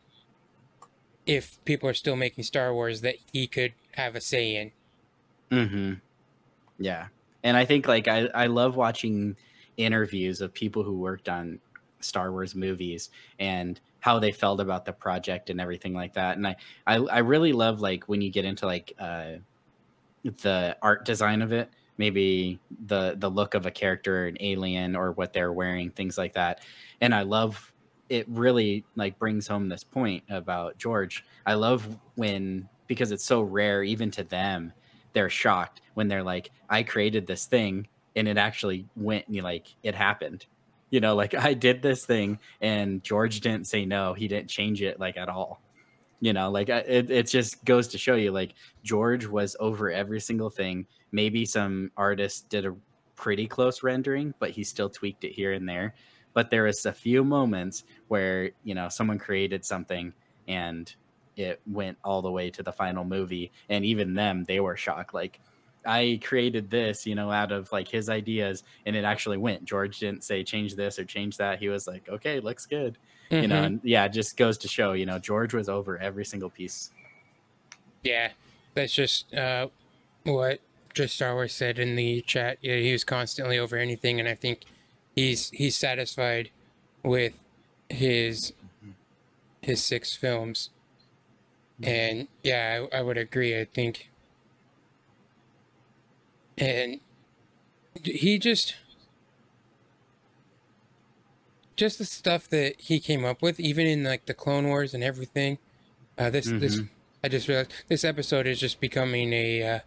if people are still making Star Wars that he could have a say in. Mm-hmm. Yeah. And I think like I, I love watching interviews of people who worked on Star Wars movies and how they felt about the project and everything like that. And I, I, I really love like when you get into like uh the art design of it, maybe the the look of a character, an alien or what they're wearing, things like that. And I love it really like brings home this point about George. I love when because it's so rare even to them they're shocked when they're like i created this thing and it actually went and like it happened you know like i did this thing and george didn't say no he didn't change it like at all. You know like I- it, it just goes to show you like george was over every single thing. Maybe some artists did a pretty close rendering but he still tweaked it here and there. But there was a few moments where you know someone created something and it went all the way to the final movie. And even them they were shocked like i created this you know out of like his ideas and it actually went george didn't say change this or change that he was like okay looks good you know Mhm. and yeah it just goes to show you know george was over every single piece Yeah, that's just uh, what just Star Wars said in the chat. Yeah, he was constantly over anything, and I think he's he's satisfied with his his six films. And yeah, I, I would agree. I think, and he just just the stuff that he came up with, even in like the Clone Wars and everything. Uh, this this Mhm. I just realized this episode is just becoming a uh,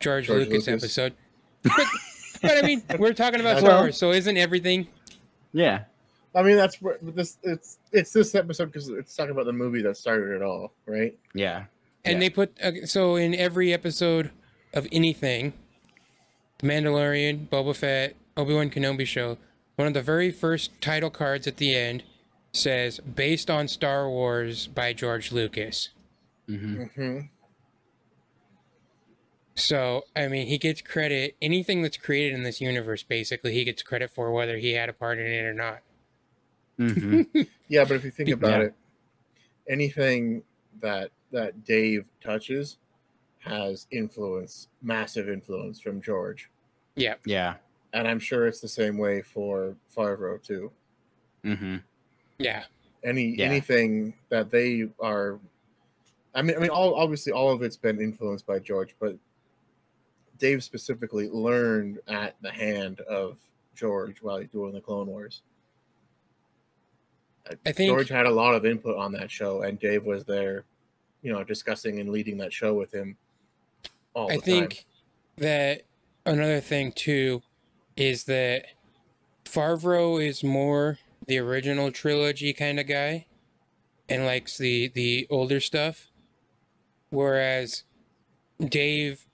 George, George Lucas, Lucas. episode. But, but I mean, we're talking about Well- Star Wars, so isn't everything? yeah I mean, that's where this it's it's this episode because it's talking about the movie that started it all, right? yeah And Yeah. they put uh, so in every episode of anything, The Mandalorian, Boba Fett, Obi Wan Kenobi show, one of the very first title cards at the end says "Based on Star Wars" by George Lucas. hmm Mm-hmm. So I mean, he gets credit. Anything that's created in this universe, basically, he gets credit for whether he had a part in it or not. hmm Yeah, but if you think about Yeah. it, anything that that Dave touches has influence, massive influence from George, Yeah, yeah and I'm sure it's the same way for Favreau too. hmm yeah, Any Yeah. anything that they are, I mean, I mean, all obviously all of it's been influenced by George, but Dave specifically learned at the hand of George while he's doing the Clone Wars. Uh, I think- George had a lot of input on that show, and Dave was there, you know, discussing and leading that show with him. All I think that another thing too is that Favreau is more the original trilogy kind of guy and likes the the older stuff whereas Dave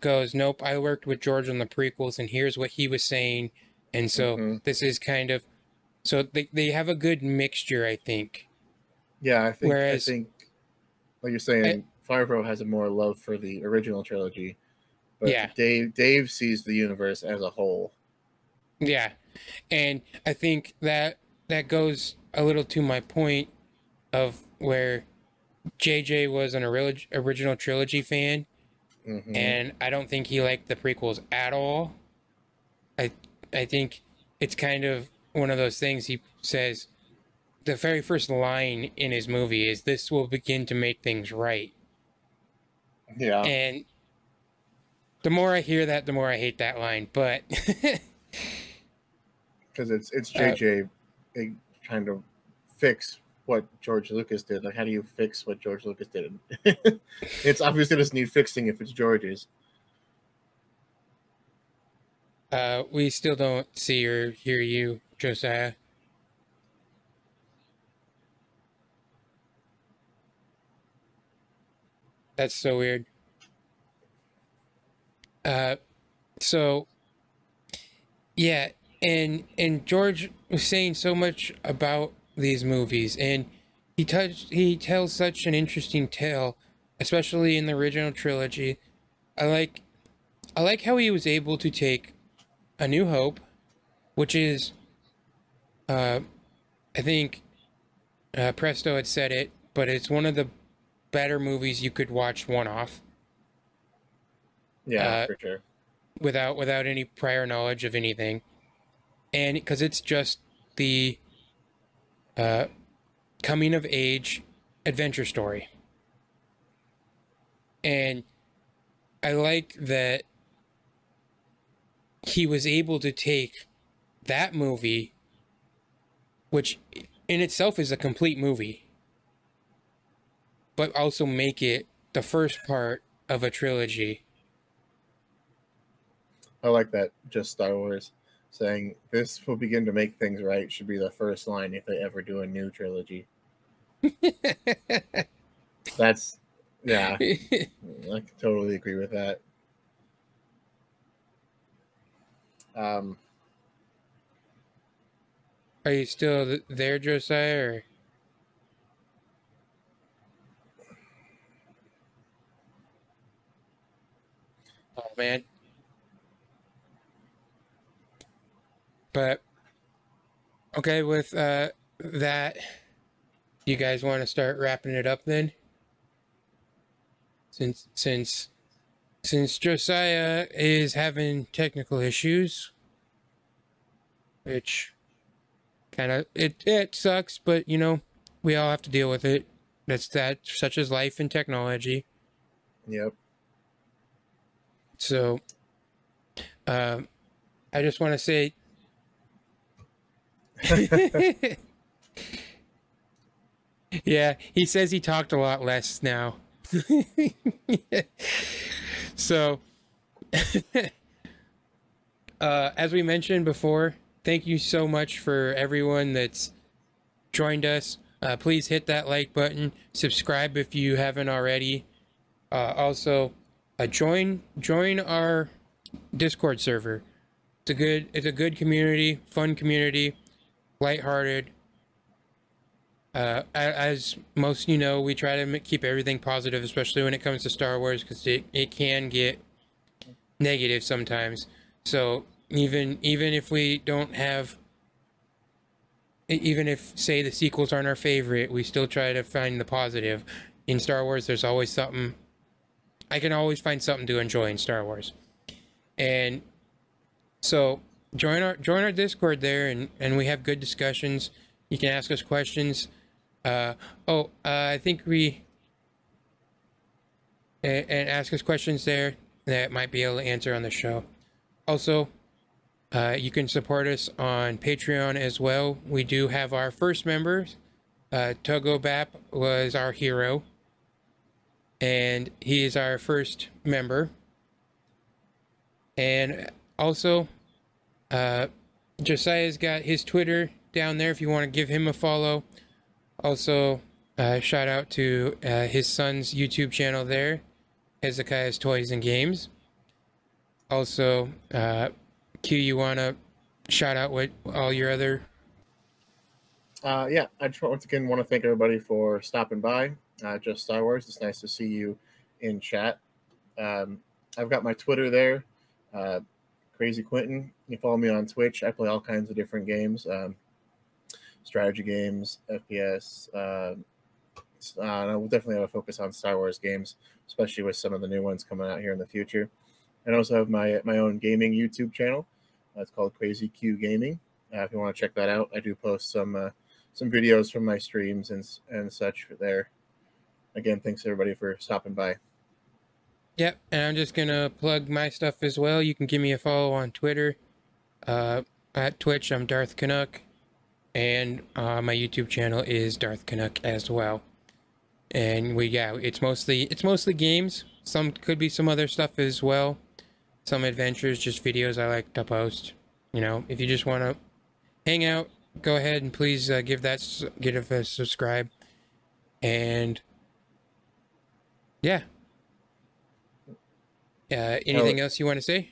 goes nope I worked with George on the prequels and here's what he was saying and so Mhm. this is kind of so they they have a good mixture, I think. Yeah, I think Whereas- I think like you're saying, Favreau has a more love for the original trilogy, but Yeah. Dave Dave sees the universe as a whole. Yeah, and I think that that goes a little to my point of where JJ was an orig- original trilogy fan, Mhm. and I don't think he liked the prequels at all. I I think it's kind of one of those things he says the very first line in his movie is this will begin to make things right. Yeah, And the more I hear that, the more I hate that line. But because it's it's Uh, JJ it kind of fix what George Lucas did. Like, how do you fix what George Lucas did? it's obviously doesn't need fixing if it's George's. uh, we still don't see or hear you, Josiah. That's so weird. Uh, so yeah, and and George was saying so much about these movies, and he touched he tells such an interesting tale, especially in the original trilogy. I like I like how he was able to take A New Hope, which is uh I think uh, Presto had said it, but it's one of the better movies you could watch one off Yeah, Uh, for sure. without without any prior knowledge of anything, and because it's just the uh, coming of age adventure story, and I like that he was able to take that movie, which in itself is a complete movie, but also make it the first part of a trilogy. I like that. Just Star Wars saying this will begin to make things right should be the first line if they ever do a new trilogy. That's yeah, I can totally agree with that. Um, Are you still there, Josiah? Or... Man. But okay, with uh that, you guys want to start wrapping it up then? Since since since Josiah is having technical issues, which kind of it it sucks, but you know we all have to deal with it. That's that such as life and technology. yep. So, um, I just want to say. yeah, he says he talked a lot less now. so, uh, as we mentioned before, thank you so much for everyone that's joined us. Uh, please hit that like button, subscribe if you haven't already. Uh, also, uh, join join our Discord server. It's a good it's a good community, fun community, lighthearted. Uh, as most you know, we try to keep everything positive, especially when it comes to Star Wars, because it, it can get negative sometimes. So even even if we don't have, even if say the sequels aren't our favorite, we still try to find the positive. In Star Wars, there's always something I can always find something to enjoy in Star Wars. And so join our join our Discord there and, and we have good discussions. You can ask us questions. Uh, oh, uh, I think we and, and ask us questions there that might be able to answer on the show. Also, uh, you can support us on Patreon as well. We do have our first members. Uh, Togo Bap was our hero and he is our first member. And also, uh, Josiah's got his Twitter down there if you want to give him a follow. Also, uh, shout out to uh, his son's YouTube channel there, Hezekiah's Toys and Games. Also, uh, Q, you want to shout out what all your other Uh, yeah, I just once again want to thank everybody for stopping by. Uh, just Star Wars. It's nice to see you in chat. Um, I've got my Twitter there, uh, Crazy Quinton. You follow me on Twitch. I play all kinds of different games, um, strategy games, FPS. Uh, uh, I will definitely have a focus on Star Wars games, especially with some of the new ones coming out here in the future. And I also have my my own gaming YouTube channel. Uh, it's called Crazy Q Gaming. Uh, if you want to check that out, I do post some uh, some videos from my streams and and such there. Again, thanks everybody for stopping by. Yep, and I'm just gonna plug my stuff as well. You can give me a follow on Twitter, uh, at Twitch. I'm Darth Canuck, and uh, my YouTube channel is Darth Canuck as well. And we yeah, it's mostly it's mostly games. Some could be some other stuff as well. Some adventures, just videos I like to post. You know, if you just want to hang out, go ahead and please uh, give that give a subscribe. And yeah. Uh, anything else you want to say?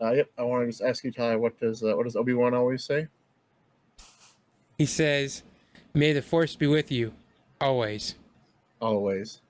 Uh, yep, I want to just ask you, Ty. What does uh, what does Obi Wan always say? He says, "May the Force be with you, always." Always.